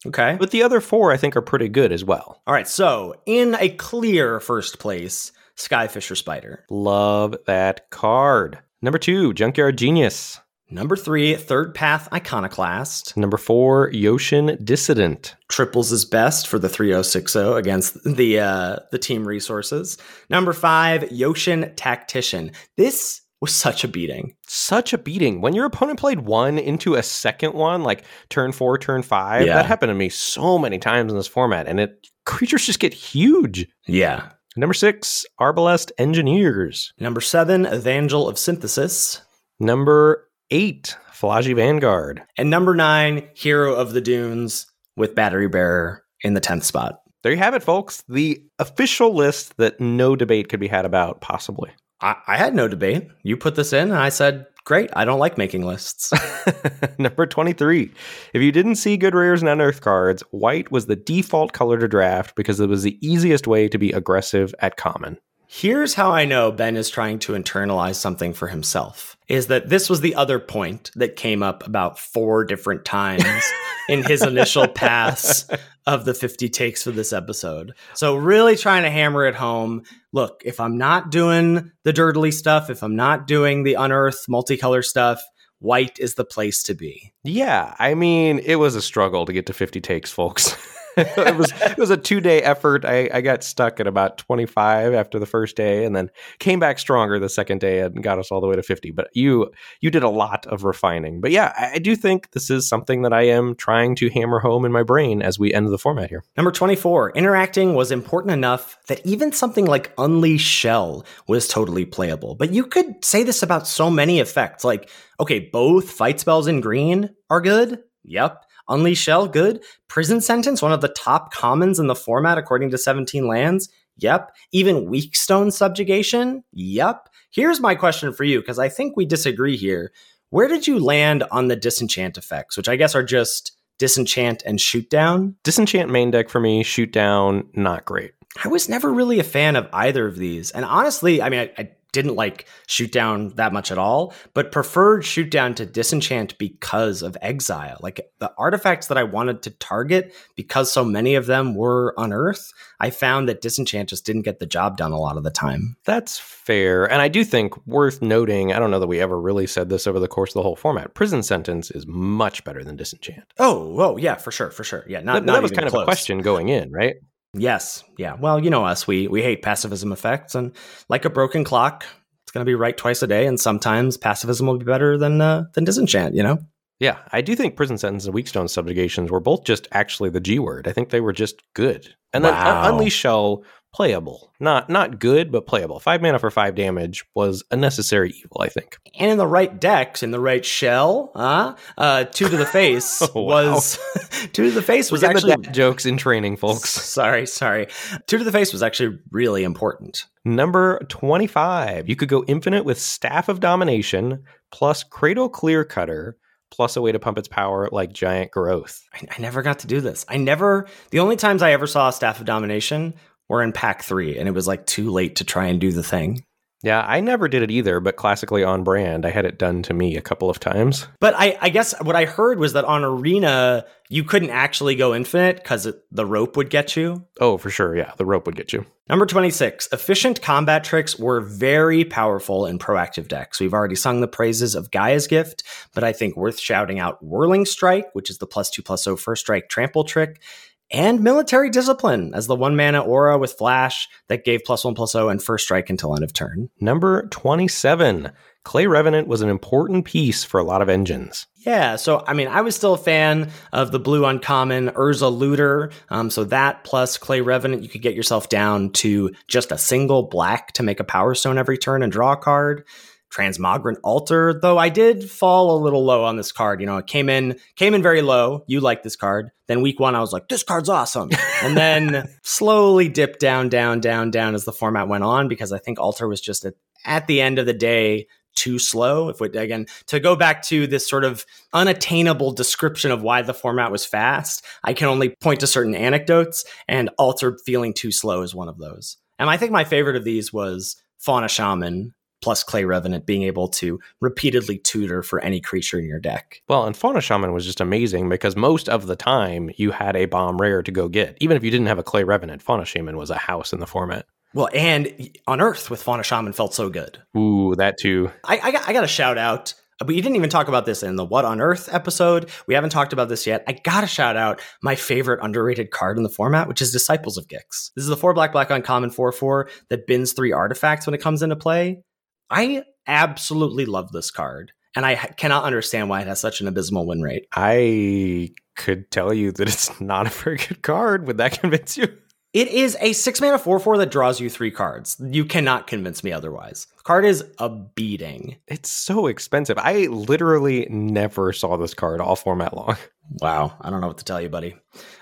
Okay. but the other four I think are pretty good as well. All right. So in a clear first place, Skyfisher Spider. Love that card. Number two, Junkyard Genius. Number three, Third Path Iconoclast. Number four, Yotian Dissident. Triples is best for the 3060 against the uh, the team resources. Number five, Yotian Tactician. This was such a beating. Such a beating. When your opponent played one into a second one, like turn four, turn five, Yeah. that happened to me so many times in this format, and it creatures just get huge. Yeah. Number six, Arbalest Engineers. Number seven, Evangel of Synthesis. Number eight, Fallaji Vanguard. And number nine, Hero of the Dunes with Battery Bearer in the 10th spot. There you have it, folks. The official list that no debate could be had about, possibly. I, I had no debate. You put this in, and I said, great, I don't like making lists. Number 23. If you didn't see good rares and unearthed cards, white was the default color to draft because it was the easiest way to be aggressive at common. Here's how I know Ben is trying to internalize something for himself. Is that this was the other point that came up about four different times in his initial pass of the 50 takes for this episode. So really trying to hammer it home. Look, if I'm not doing the dirtily stuff, if I'm not doing the unearthed multicolor stuff, white is the place to be. Yeah, I mean, it was a struggle to get to 50 takes, folks. it was it was a two day effort. I, I got stuck at about 25 after the first day and then came back stronger the second day and got us all the way to 50. But you you did a lot of refining. But yeah, I, I do think this is something that I am trying to hammer home in my brain as we end the format here. Number 24, interacting was important enough that even something like Unleash Shell was totally playable. But you could say this about so many effects. Like, okay, both fight spells in green are good. Yep. Unleash Shell, good. Prison Sentence, one of the top commons in the format according to 17 lands. Yep. Even Weakstone Subjugation. Yep. Here's my question for you, because I think we disagree here. Where did you land on the disenchant effects, which I guess are just disenchant and shoot down? Disenchant main deck for me, shoot down, not great. I was never really a fan of either of these. And honestly, I mean, I, I didn't like shoot down that much at all, but preferred shoot down to disenchant because of exile. Like the artifacts that I wanted to target, because so many of them were unearth, I found that disenchant just didn't get the job done a lot of the time. That's fair. And I do think worth noting, I don't know that we ever really said this over the course of the whole format. Prison sentence is much better than disenchant. Oh, oh yeah, for sure, for sure. Yeah, not, that, not that was kind close. of a question going in, right? Yes. Yeah. Well, you know us. We we hate pacifism effects, and like a broken clock, it's going to be right twice a day. And sometimes pacifism will be better than uh, than disenchant. You know. Yeah, I do think prison sentence and weakstone subjugations were both just actually the G word. I think they were just good, and then Un- unleash shell playable, not not good but playable. Five mana for five damage was a necessary evil. I think. And in the right decks, in the right shell, huh? Uh, two to the face Oh, was two to the face was actually jokes in training, folks. Sorry, sorry. Two to the face was actually really important. Number 25. You could go infinite with Staff of Domination plus Cradle Clear Cutter plus a way to pump its power like Giant Growth. I, I never got to do this. I never. The only times I ever saw Staff of Domination were in Pack Three, and it was like too late to try and do the thing. Yeah, I never did it either, but classically on brand, I had it done to me a couple of times. But I, I guess what I heard was that on Arena you couldn't actually go infinite because the rope would get you. Oh, for sure. Yeah, the rope would get you. Number 26, efficient combat tricks were very powerful in proactive decks. We've already sung the praises of Gaea's Gift, but I think worth shouting out Whirling Strike, which is the plus two plus oh first strike trample trick, and Military Discipline as the one mana aura with flash that gave plus one plus oh and first strike until end of turn. Number 27. Clay Revenant was an important piece for a lot of engines. Yeah, so I mean, I was still a fan of the blue uncommon Urza Looter. Um, so that plus Clay Revenant, you could get yourself down to just a single black to make a Power Stone every turn and draw a card. Transmogrant Altar, though I did fall a little low on this card. You know, it came in came in very low. You like this card. Then week one, I was like, this card's awesome. And then slowly dipped down, down, down, down as the format went on because I think Altar was just at, at the end of the day too slow. If we again to go back to this sort of unattainable description of why the format was fast, I can only point to certain anecdotes, and Altar feeling too slow is one of those. And I think my favorite of these was Fauna Shaman plus Clay Revenant being able to repeatedly tutor for any creature in your deck. Well, and Fauna Shaman was just amazing because most of the time you had a bomb rare to go get. Even if you didn't have a Clay Revenant, Fauna Shaman was a house in the format. Well, and on Earth with Fauna Shaman felt so good. Ooh, that too. I, I, got, I got a shout out, uh, but you didn't even talk about this in the What on Earth episode. We haven't talked about this yet. I got to shout out my favorite underrated card in the format, which is Disciples of Gix. This is the four black black uncommon four four that bins three artifacts when it comes into play. I absolutely love this card, and I cannot understand why it has such an abysmal win rate. I could tell you that it's not a very good card. Would that convince you? It is a six mana four four that draws you three cards. You cannot convince me otherwise. The card is a beating. It's so expensive. I literally never saw this card all format long. Wow, I don't know what to tell you, buddy.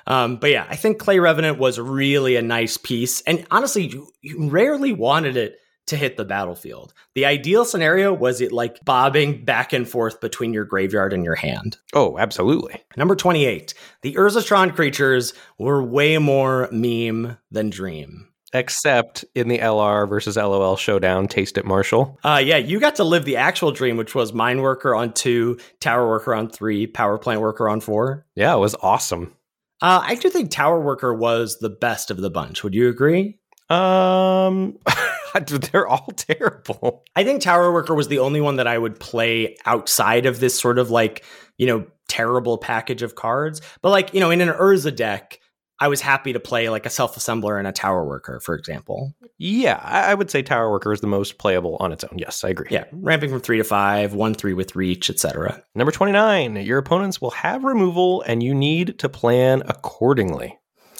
Um, but yeah, I think Clay Revenant was really a nice piece, and honestly, you, you rarely wanted it to hit the battlefield. The ideal scenario was it like bobbing back and forth between your graveyard and your hand. Oh, absolutely. Number 28. The Urzatron creatures were way more meme than dream. Except in the LR versus LOL showdown, Taste It Marshall. Uh, yeah, you got to live the actual dream, which was Mine Worker on two, Tower Worker on three, Power Plant Worker on four. Yeah, it was awesome. Uh, I do think Tower Worker was the best of the bunch. Would you agree? Um, they're all terrible. I think Tower Worker was the only one that I would play outside of this sort of like, you know, terrible package of cards. But like, you know, in an Urza deck, I was happy to play like a self assembler and a Tower Worker, for example. Yeah, I I would say Tower Worker is the most playable on its own. Yes, I agree. Yeah, ramping from three to five, one three with reach, etc. Number 29, your opponents will have removal and you need to plan accordingly.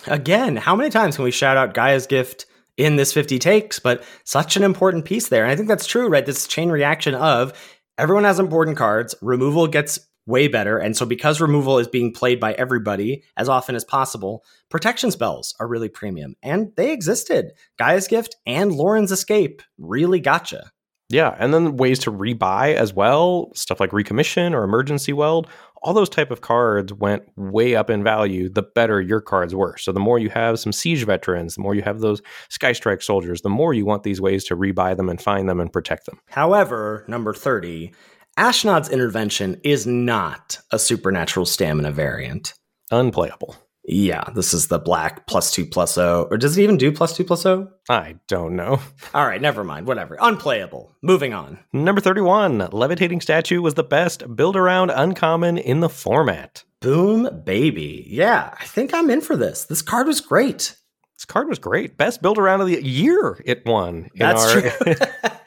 Again, how many times can we shout out Gaea's gift in this 50 takes? But such an important piece there. And I think that's true, right? This chain reaction of everyone has important cards, removal gets way better. And so, because removal is being played by everybody as often as possible, protection spells are really premium. And they existed. Gaea's Gift and Loran's Escape really gotcha. Yeah, and then ways to rebuy as well, stuff like recommission or emergency weld. All those type of cards went way up in value the better your cards were. So the more you have some siege veterans, the more you have those Sky Strike soldiers, the more you want these ways to rebuy them and find them and protect them. However, number 30, Ashnod's intervention is not a supernatural stamina variant. Unplayable. Yeah, this is the black plus two plus O. Or does it even do plus two plus O? I don't know. All right, never mind. Whatever. Unplayable. Moving on. Number 31, Levitating Statue was the best build around uncommon in the format. Boom, baby. Yeah, I think I'm in for this. This card was great. This card was great. Best build around of the year it won. In That's our, true.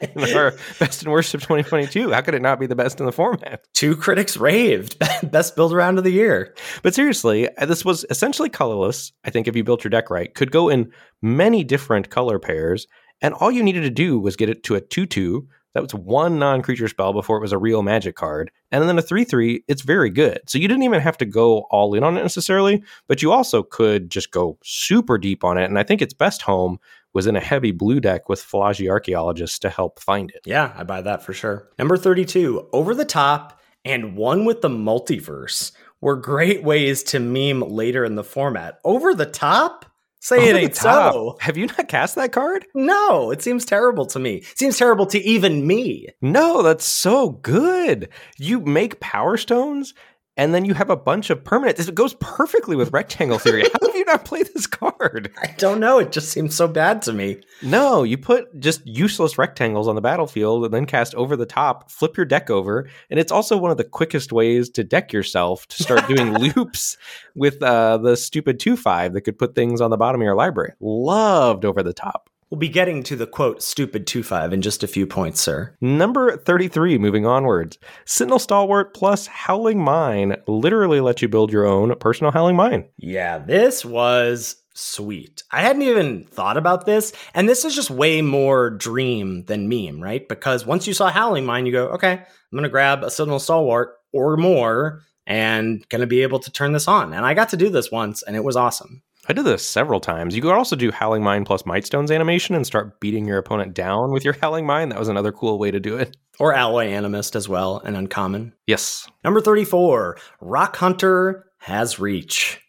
in our best and worst of 2022. How could it not be the best in the format? Two critics raved. Best build around of the year. But seriously, uh, this was essentially colorless. I think if you built your deck right, could go in many different color pairs, and all you needed to do was get it to a 2 2. That was one non creature spell before it was a real magic card. And then a 3 3, it's very good. So you didn't even have to go all in on it necessarily, but you also could just go super deep on it. And I think its best home was in a heavy blue deck with Fallaji Archaeologists to help find it. Yeah, I buy that for sure. Number 32, Over the Top and One with the Multiverse were great ways to meme later in the format. Over the Top? Say it the ain't top. so. Have you not cast that card? No, it seems terrible to me. seems terrible to even me. No, that's so good. You make power stones and then you have a bunch of permanents. It goes perfectly with rectangle theory. How have you not played this card? I don't know. It just seems so bad to me. No, you put just useless rectangles on the battlefield and then cast over the top, flip your deck over, and it's also one of the quickest ways to deck yourself to start doing loops with uh, the stupid 2 5 that could put things on the bottom of your library. Loved over the top. We'll be getting to the quote stupid 2 5 in just a few points, sir. Number 33, moving onwards. Sentinel Stalwart plus Howling Mine literally let you build your own personal Howling Mine. Yeah, this was sweet. I hadn't even thought about this, and this is just way more dream than meme, right? Because once you saw Howling Mine, you go, okay, I'm gonna grab a Sentinel Stalwart or more and gonna be able to turn this on. And I got to do this once, and it was awesome. I did this several times. You could also do Howling Mine plus Mightstones animation and start beating your opponent down with your Howling Mine. That was another cool way to do it. Or Alloy Animist as well, and uncommon. Yes. Number 34, Rock Hunter has reach.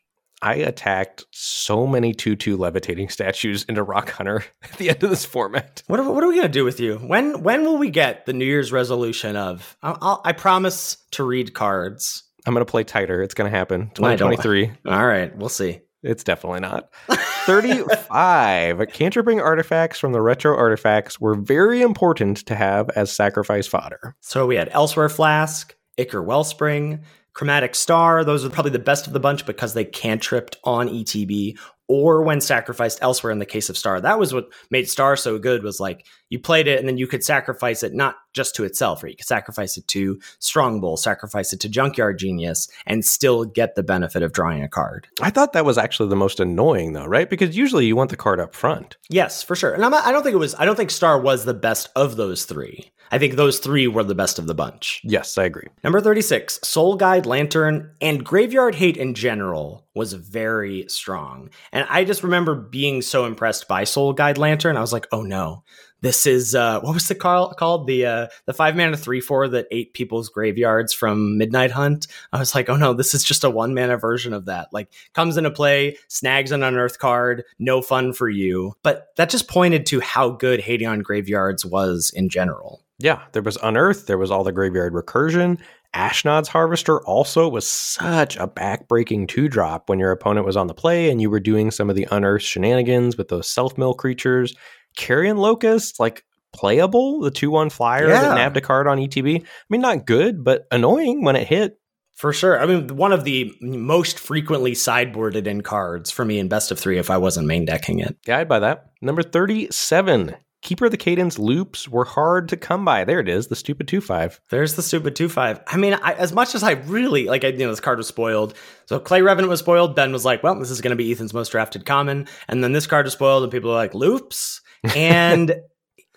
I attacked so many 2 2 levitating statues into Rock Hunter at the end of this format. What are, what are we gonna do with you? When when will we get the New Year's resolution of? I'll, I'll, I promise to read cards. I'm going to play tighter. It's going to happen. 2023. All right, we'll see. It's definitely not. 35. Cantripping artifacts from the retro artifacts were very important to have as sacrifice fodder. So we had Elsewhere Flask, Ichor Wellspring, Chromatic Star. Those are probably the best of the bunch because they cantripped on ETB or when sacrificed elsewhere in the case of Star. That was what made Star so good was like you played it and then you could sacrifice it not just to itself, right? You could sacrifice it to Strongbull, sacrifice it to Junkyard Genius, and still get the benefit of drawing a card. I thought that was actually the most annoying, though, right? Because usually you want the card up front. Yes, for sure. And I'm I don't think it was. I don't think Star was the best of those three. I think those three were the best of the bunch. Yes, I agree. Number 36, Soul Guide Lantern and Graveyard Hate in general was very strong. And I just remember being so impressed by Soul Guide Lantern. I was like, oh no. This is uh what was the call called? The uh the five mana three four that ate people's graveyards from Midnight Hunt. I was like, oh no, this is just a one mana version of that. Like comes into play, snags an unearth card, no fun for you. But that just pointed to how good hating on graveyards was in general. Yeah, there was Unearth, there was all the graveyard recursion. Ashnod's Harvester also was such a backbreaking two drop when your opponent was on the play and you were doing some of the Unearth shenanigans with those self mill creatures. Carrion Locust, like playable, the 2 1 flyer Yeah. that nabbed a card on ETB. I mean, not good, but annoying when it hit. For sure. I mean, one of the most frequently sideboarded in cards for me in best of three if I wasn't main decking it. Yeah, I'd buy that. Number 37. Keeper of the Cadence loops were hard to come by. There it is, the stupid 2 5. There's the stupid 2 5. I mean, I, as much as I really, like, I, you know, this card was spoiled. So Clay Revenant was spoiled. Ben was like, well, this is going to be Ethan's most drafted common. And then this card was spoiled, and people are like, loops. And it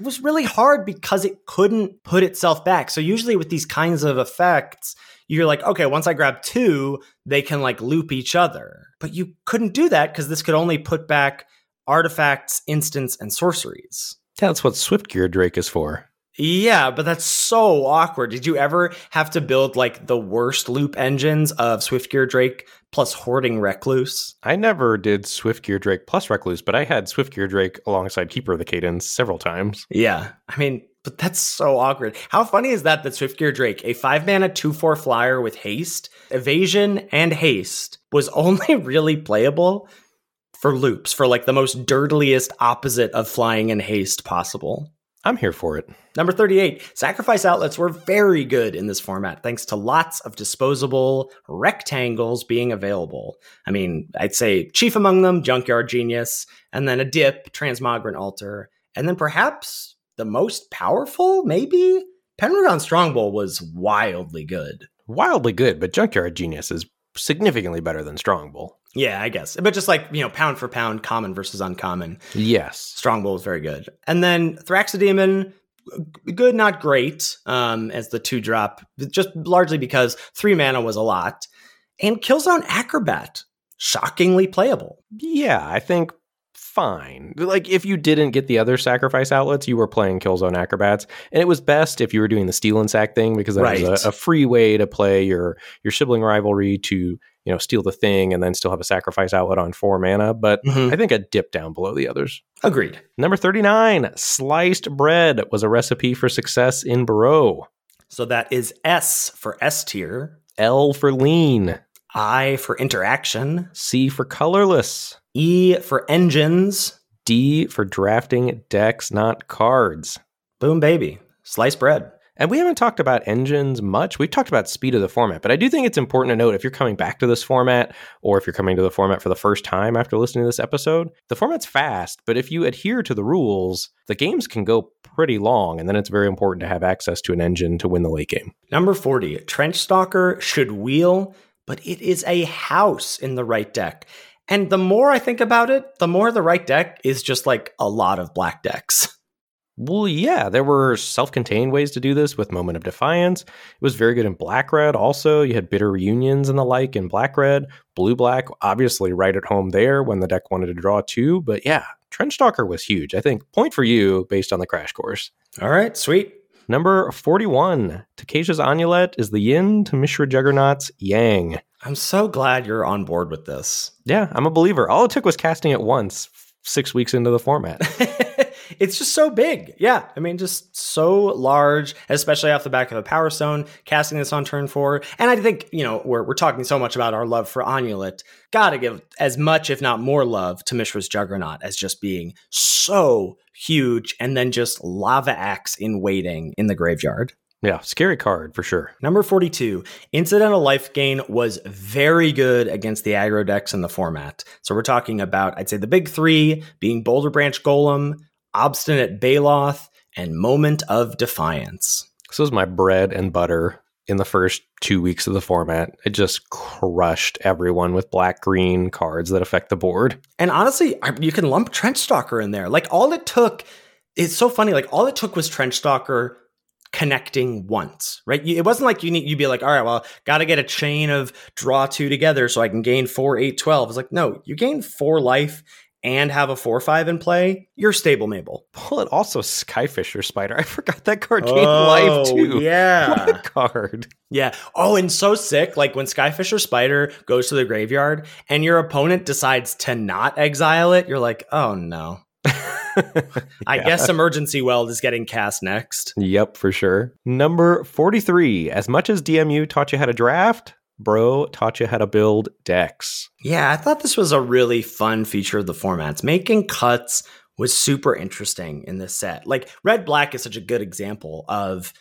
was really hard because it couldn't put itself back. So usually with these kinds of effects, you're like, okay, once I grab two, they can like loop each other. But you couldn't do that because this could only put back artifacts, instants, and sorceries. That's what Swiftgear Drake is for. Yeah, but that's so awkward. Did you ever have to build like the worst loop engines of Swiftgear Drake plus Hoarding Recluse? I never did Swiftgear Drake plus Recluse, but I had Swiftgear Drake alongside Keeper of the Cadence several times. Yeah. I mean, but that's so awkward. How funny is that that Swiftgear Drake, a five mana 2 4 flyer with haste, evasion, and haste, was only really playable for loops, for like the most dirtiest opposite of flying and haste possible. I'm here for it. Number 38, sacrifice outlets were very good in this format thanks to lots of disposable rectangles being available. I mean, I'd say chief among them, Junkyard Genius, and then a dip, Transmogrant Altar, and then perhaps the most powerful, maybe? Penregon Strongbull was wildly good. Wildly good, but Junkyard Genius is significantly better than Strongbull. Yeah, I guess. But just like, you know, pound for pound, common versus uncommon. Yes. Strongbull is very good. And then Thraxodemon, good, not great, um, as the two drop, just largely because three mana was a lot. And Killzone Acrobat, shockingly playable. Yeah, I think fine. Like if you didn't get the other sacrifice outlets, you were playing Killzone Acrobats, and it was best if you were doing the Steal and Sack thing because that Right. was a, a free way to play your your sibling rivalry to you know steal the thing and then still have a sacrifice outlet on four mana. But Mhm. I think a dip down below the others. Agreed. Number thirty nine, sliced bread was a recipe for success in Barrow. So that is S for S tier, L for lean, I for interaction, C for colorless, E for engines. D for drafting decks, not cards. Boom, baby. sliced bread. And we haven't talked about engines much. We've talked about speed of the format, but I do think it's important to note if you're coming back to this format or if you're coming to the format for the first time after listening to this episode, the format's fast, but if you adhere to the rules, the games can go pretty long, and then it's very important to have access to an engine to win the late game. Number 40, Trench Stalker should wheel, but it is a house in the right deck. And the more I think about it, the more the right deck is just like a lot of black decks. Well, yeah, there were self contained ways to do this with Moment of Defiance. It was very good in Black Red, also. You had Bitter Reunions and the like in Black Red. Blue Black, obviously, right at home there when the deck wanted to draw two. But yeah, Trench Stalker was huge. I think point for you based on the crash course. All right, sweet. Number 41, Takesha's Amulet is the yin to Mishra Juggernaut's yang. I'm so glad you're on board with this. Yeah, I'm a believer. All it took was casting it once, six weeks into the format. it's just so big. Yeah. I mean, just so large, especially off the back of a Power Stone, casting this on turn four. And I think, you know, we're, we're talking so much about our love for Amulet. Gotta give as much, if not more, love to Mishra's Juggernaut as just being so huge and then just lava axe in waiting in the graveyard. yeah, scary card for sure. Number 42, Incidental Life Gain was very good against the aggro decks in the format. So we're talking about, I'd say, the big three being Boulderbranch Golem, Obstinate Baloth, and Moment of Defiance. This was my bread and butter in the first two weeks of the format. It just crushed everyone with black green cards that affect the board. And honestly, you can lump Trench Stalker in there. Like, all it took, it's so funny, like, all it took was Trench Stalker connecting once, right? It wasn't like you need, you'd be like, all right, well, got to get a chain of draw two together so I can gain four, eight, twelve. It's like, no, you gain four life and have a four, five in play. You're stable, Mabel. Well, it also Skyfisher Spider. I forgot that card gained oh, life too. Oh, Yeah. What card. Yeah. Oh, and so sick. Like when Skyfisher Spider goes to the graveyard and your opponent decides to not exile it, you're like, oh no. I Yeah. guess Emergency Weld is getting cast next. Yep, for sure. Number 43. As much as DMU taught you how to draft, Bro taught you how to build decks. Yeah, I thought this was a really fun feature of the formats. Making cuts was super interesting in this set. Like Red Black is such a good example of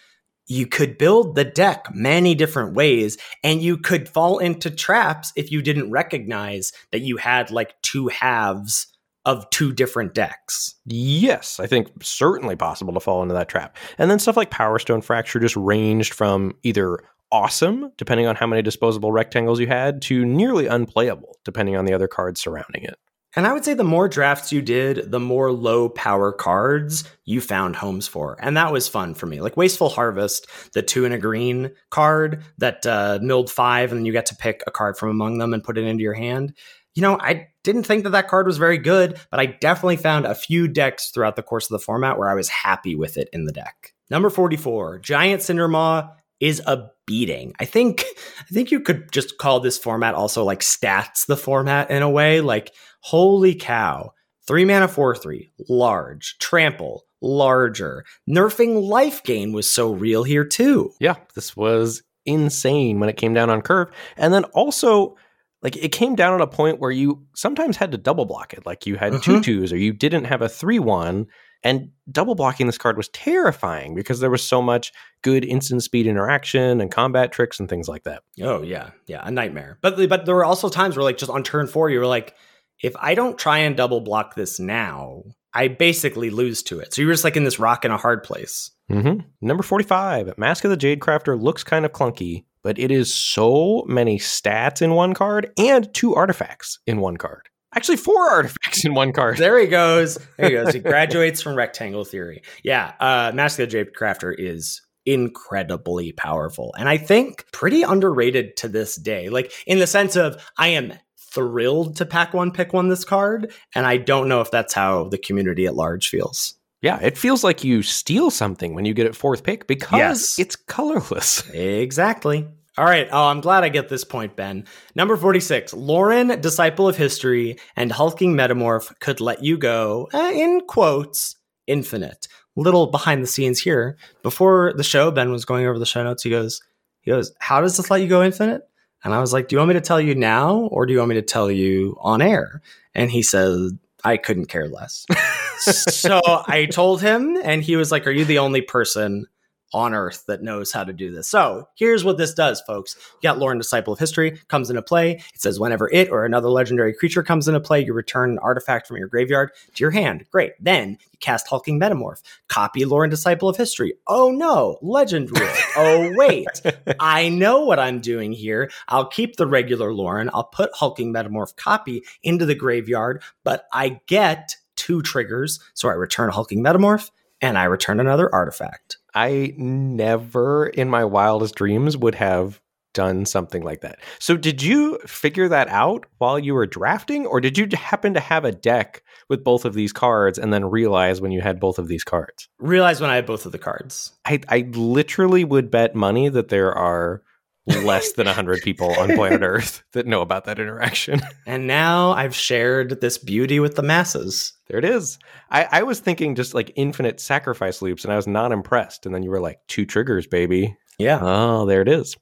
you could build the deck many different ways and you could fall into traps if you didn't recognize that you had like two halves of two different decks. Yes, I think certainly possible to fall into that trap. And then stuff like Power Stone Fracture just ranged from either awesome, depending on how many disposable rectangles you had, to nearly unplayable, depending on the other cards surrounding it. And I would say the more drafts you did, the more low power cards you found homes for. And that was fun for me. Like Wasteful Harvest, the two and a green card that uh, milled five, and then you get to pick a card from among them and put it into your hand. You know, I didn't think that that card was very good, but I definitely found a few decks throughout the course of the format where I was happy with it in the deck. Number 44, Giant Cindermaw is a beating. I think I think you could just call this format also like stats the format in a way. Like, holy cow. Three mana, four, three, large, trample, larger. Nerfing life gain was so real here too. Yeah, this was insane when it came down on curve. And then also, like, it came down at a point where you sometimes had to double block it. Like, you had Mhm. two twos or you didn't have a three one. And double blocking this card was terrifying because there was so much good instant speed interaction and combat tricks and things like that. Oh yeah, yeah, a nightmare. But but there were also times where like just on turn four, you were like, if I don't try and double block this now, I basically lose to it. So you're just like in this rock in a hard place. Mm-hmm. Number 45, Mask of the Jadecrafter looks kind of clunky, but it is so many stats in one card and two artifacts in one card. Actually, four artifacts in one card. There he goes. There he goes. He graduates from rectangle theory. Yeah, uh, Mask of the Jadecrafter is incredibly powerful, and I think pretty underrated to this day. Like in the sense of, I am thrilled to pack one, pick one this card, and I don't know if that's how the community at large feels. Yeah, it feels like you steal something when you get it fourth pick because Yes. it's colorless. Exactly. All right. Oh, I'm glad I get this point, Ben. Number 46. Loran, Disciple of History, and Hulking Metamorph could let you go, uh, in quotes, infinite. Little behind the scenes here. Before the show, Ben was going over the show notes. He goes, he goes, How does this let you go infinite? And I was like, Do you want me to tell you now or do you want me to tell you on air? And he said, I couldn't care less. so I told him, and he was like, Are you the only person on earth that knows how to do this? So here's what this does, folks. You got Loran, Disciple of History, comes into play. It says, Whenever it or another legendary creature comes into play, you return an artifact from your graveyard to your hand. Great. Then you cast Hulking Metamorph. Copy Loran, Disciple of History. Oh no, Legend Rule. oh wait. I know what I'm doing here. I'll keep the regular Loran. I'll put Hulking Metamorph copy into the graveyard, but I get two triggers. So I return Hulking Metamorph and I return another artifact. I never in my wildest dreams would have done something like that. So did you figure that out while you were drafting or did you happen to have a deck with both of these cards and then realize when you had both of these cards? Realize when I had both of the cards. I, I literally would bet money that there are less than 100 people on planet Earth that know about that interaction. And now I've shared this beauty with the masses. there it is. I, I was thinking just like infinite sacrifice loops and I was not impressed. And then you were like, two triggers, baby. Yeah. Oh, there it is.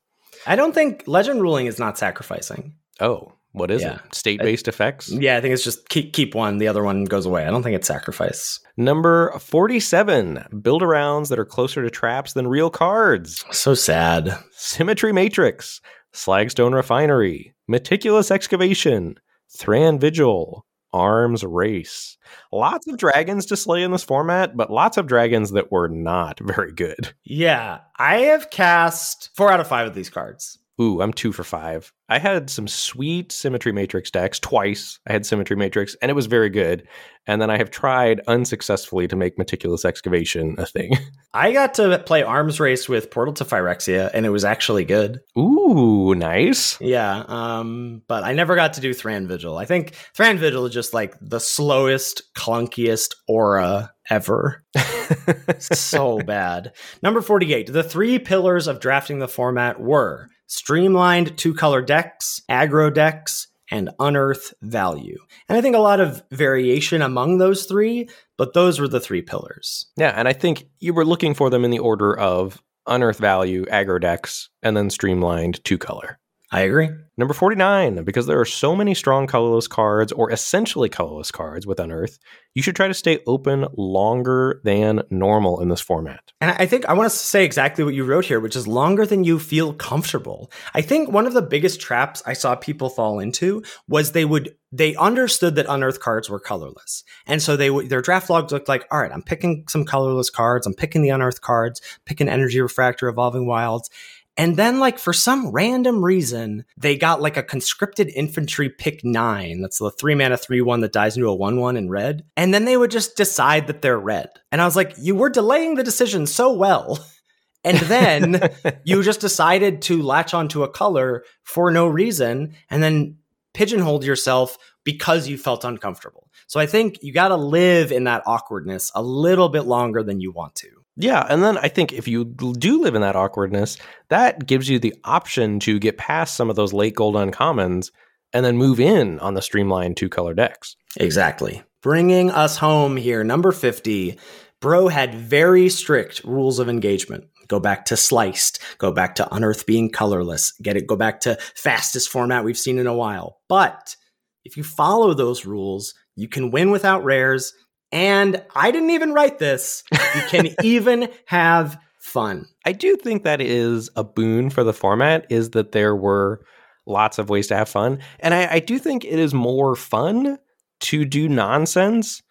I don't think legend ruling is not sacrificing. Oh, what is Yeah. it? State based effects? Yeah, I think it's just keep keep one, the other one goes away. I don't think it's sacrifice. Number 47 build arounds that are closer to traps than real cards. So sad. Symmetry Matrix, Slagstone Refinery, Meticulous Excavation, Thran Vigil, Arms Race. Lots of dragons to slay in this format, but lots of dragons that were not very good. Yeah, I have cast four out of five of these cards. Ooh, I'm two for five. I had some sweet Symmetry Matrix decks twice. I had Symmetry Matrix, and it was very good. And then I have tried unsuccessfully to make Meticulous Excavation a thing. I got to play arms race with Portal to Phyrexia, and it was actually good. Ooh, nice. Yeah, um, but I never got to do Thran Vigil. I think Thran Vigil is just like the slowest, clunkiest aura ever. so bad. Number 48. The three pillars of drafting the format were streamlined two color decks, aggro decks, and unearth value. And I think a lot of variation among those three, but those were the three pillars. Yeah, and I think you were looking for them in the order of unearth value, aggro decks, and then streamlined two color. I agree. Number 49, because there are so many strong colorless cards or essentially colorless cards with Unearth, you should try to stay open longer than normal in this format. And I think I want to say exactly what you wrote here, which is longer than you feel comfortable. I think one of the biggest traps I saw people fall into was they would they understood that unearthed cards were colorless, and so they would their draft logs looked like, all right, I'm picking some colorless cards, I'm picking the unearthed cards, picking Energy Refractor, Evolving Wilds. And then, like, for some random reason, they got like a conscripted infantry pick nine. That's the three mana, three one that dies into a one one in red. And then they would just decide that they're red. And I was like, you were delaying the decision so well. And then you just decided to latch onto a color for no reason and then pigeonholed yourself because you felt uncomfortable. So I think you got to live in that awkwardness a little bit longer than you want to. Yeah, and then I think if you do live in that awkwardness, that gives you the option to get past some of those late gold uncommons and then move in on the streamlined two color decks. Exactly. Bringing us home here, number 50. Bro had very strict rules of engagement. Go back to sliced, go back to unearth being colorless, get it, go back to fastest format we've seen in a while. But if you follow those rules, you can win without rares and I didn't even write this. You can even have fun. I do think that is a boon for the format is that there were lots of ways to have fun. And I, I do think it is more fun to do nonsense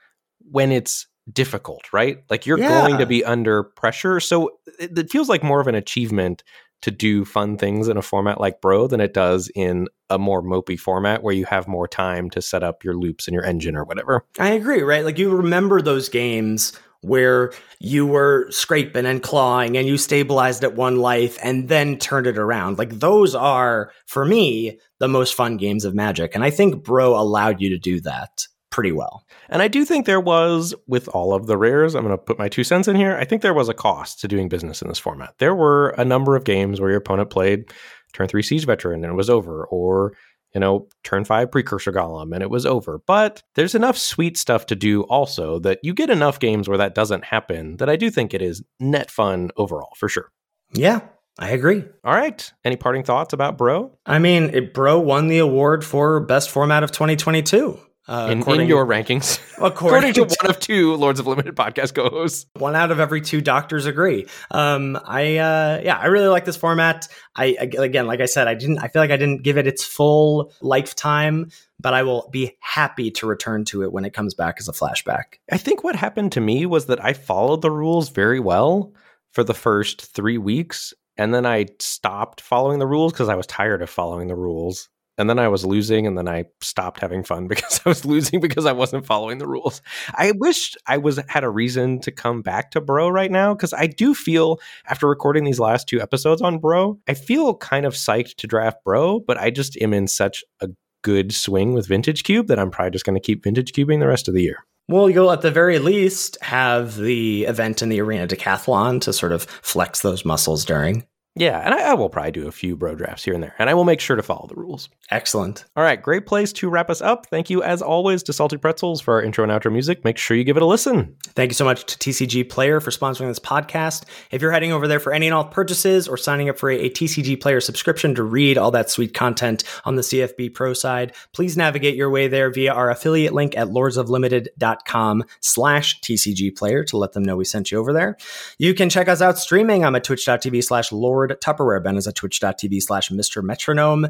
when it's difficult, right? Like you're yeah. going to be under pressure. So it, it feels like more of an achievement to do fun things in a format like Bro than it does in a more mopey format where you have more time to set up your loops and your engine or whatever. I agree, right? Like you remember those games where you were scraping and clawing and you stabilized at one life and then turned it around. Like those are, for me, the most fun games of Magic. And I think Bro allowed you to do that pretty well. And I do think there was, with all of the rares, I'm going to put my two cents in here. I think there was a cost to doing business in this format. There were a number of games where your opponent played turn three siege veteran and it was over, or you know, turn five precursor golem and it was over. But there's enough sweet stuff to do also that you get enough games where that doesn't happen that I do think it is net fun overall for sure. Yeah, I agree. All right. Any parting thoughts about Bro? I mean, it, Bro won the award for best format of 2022. Uh, in, in, your rankings, according, according to, to, one of two Lords of Limited podcast co-hosts, one out of every two doctors agree. Um, I uh, yeah, I really like this format. I again, like I said, I didn't. I feel like I didn't give it its full lifetime, but I will be happy to return to it when it comes back as a flashback. I think what happened to me was that I followed the rules very well for the first three weeks, and then I stopped following the rules because I was tired of following the rules and then I was losing, and then I stopped having fun because I was losing because I wasn't following the rules. I wish I was had a reason to come back to Bro right now because I do feel after recording these last two episodes on Bro, I feel kind of psyched to draft Bro, but I just am in such a good swing with Vintage Cube that I'm probably just going to keep Vintage Cubing the rest of the year. Well, you'll at the very least have the event in the arena decathlon to sort of flex those muscles during. Yeah, and I, I, will probably do a few bro drafts here and there, and I will make sure to follow the rules. Excellent. All right, great place to wrap us up. Thank you, as always, to Salty Pretzels for our intro and outro music. Make sure you give it a listen. Thank you so much to TCG Player for sponsoring this podcast. If you're heading over there for any and all purchases or signing up for a, a TCG Player subscription to read all that sweet content on the CFB Pro side, please navigate your way there via our affiliate link at lordsoflimited.com slash TCG Player to let them know we sent you over there. You can check us out streaming. I'm at twitch.tv slash lord Tupperware. Ben is at twitch.tv slash Mr. Metronome.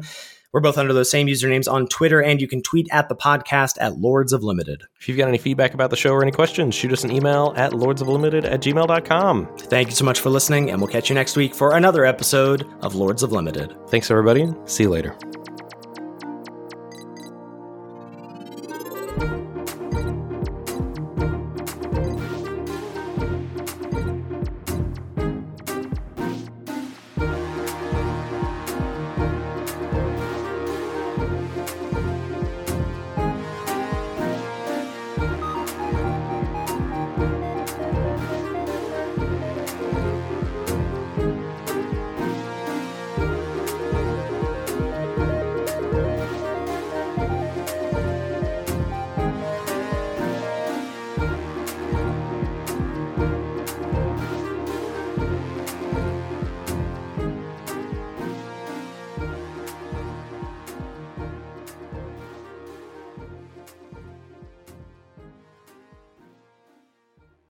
We're both under those same usernames on Twitter, and you can tweet at the podcast at Lords of Limited. If you've got any feedback about the show or any questions, shoot us an email at lordsoflimited at gmail.com. Thank you so much for listening, and we'll catch you next week for another episode of Lords of Limited. Thanks, everybody. See you later.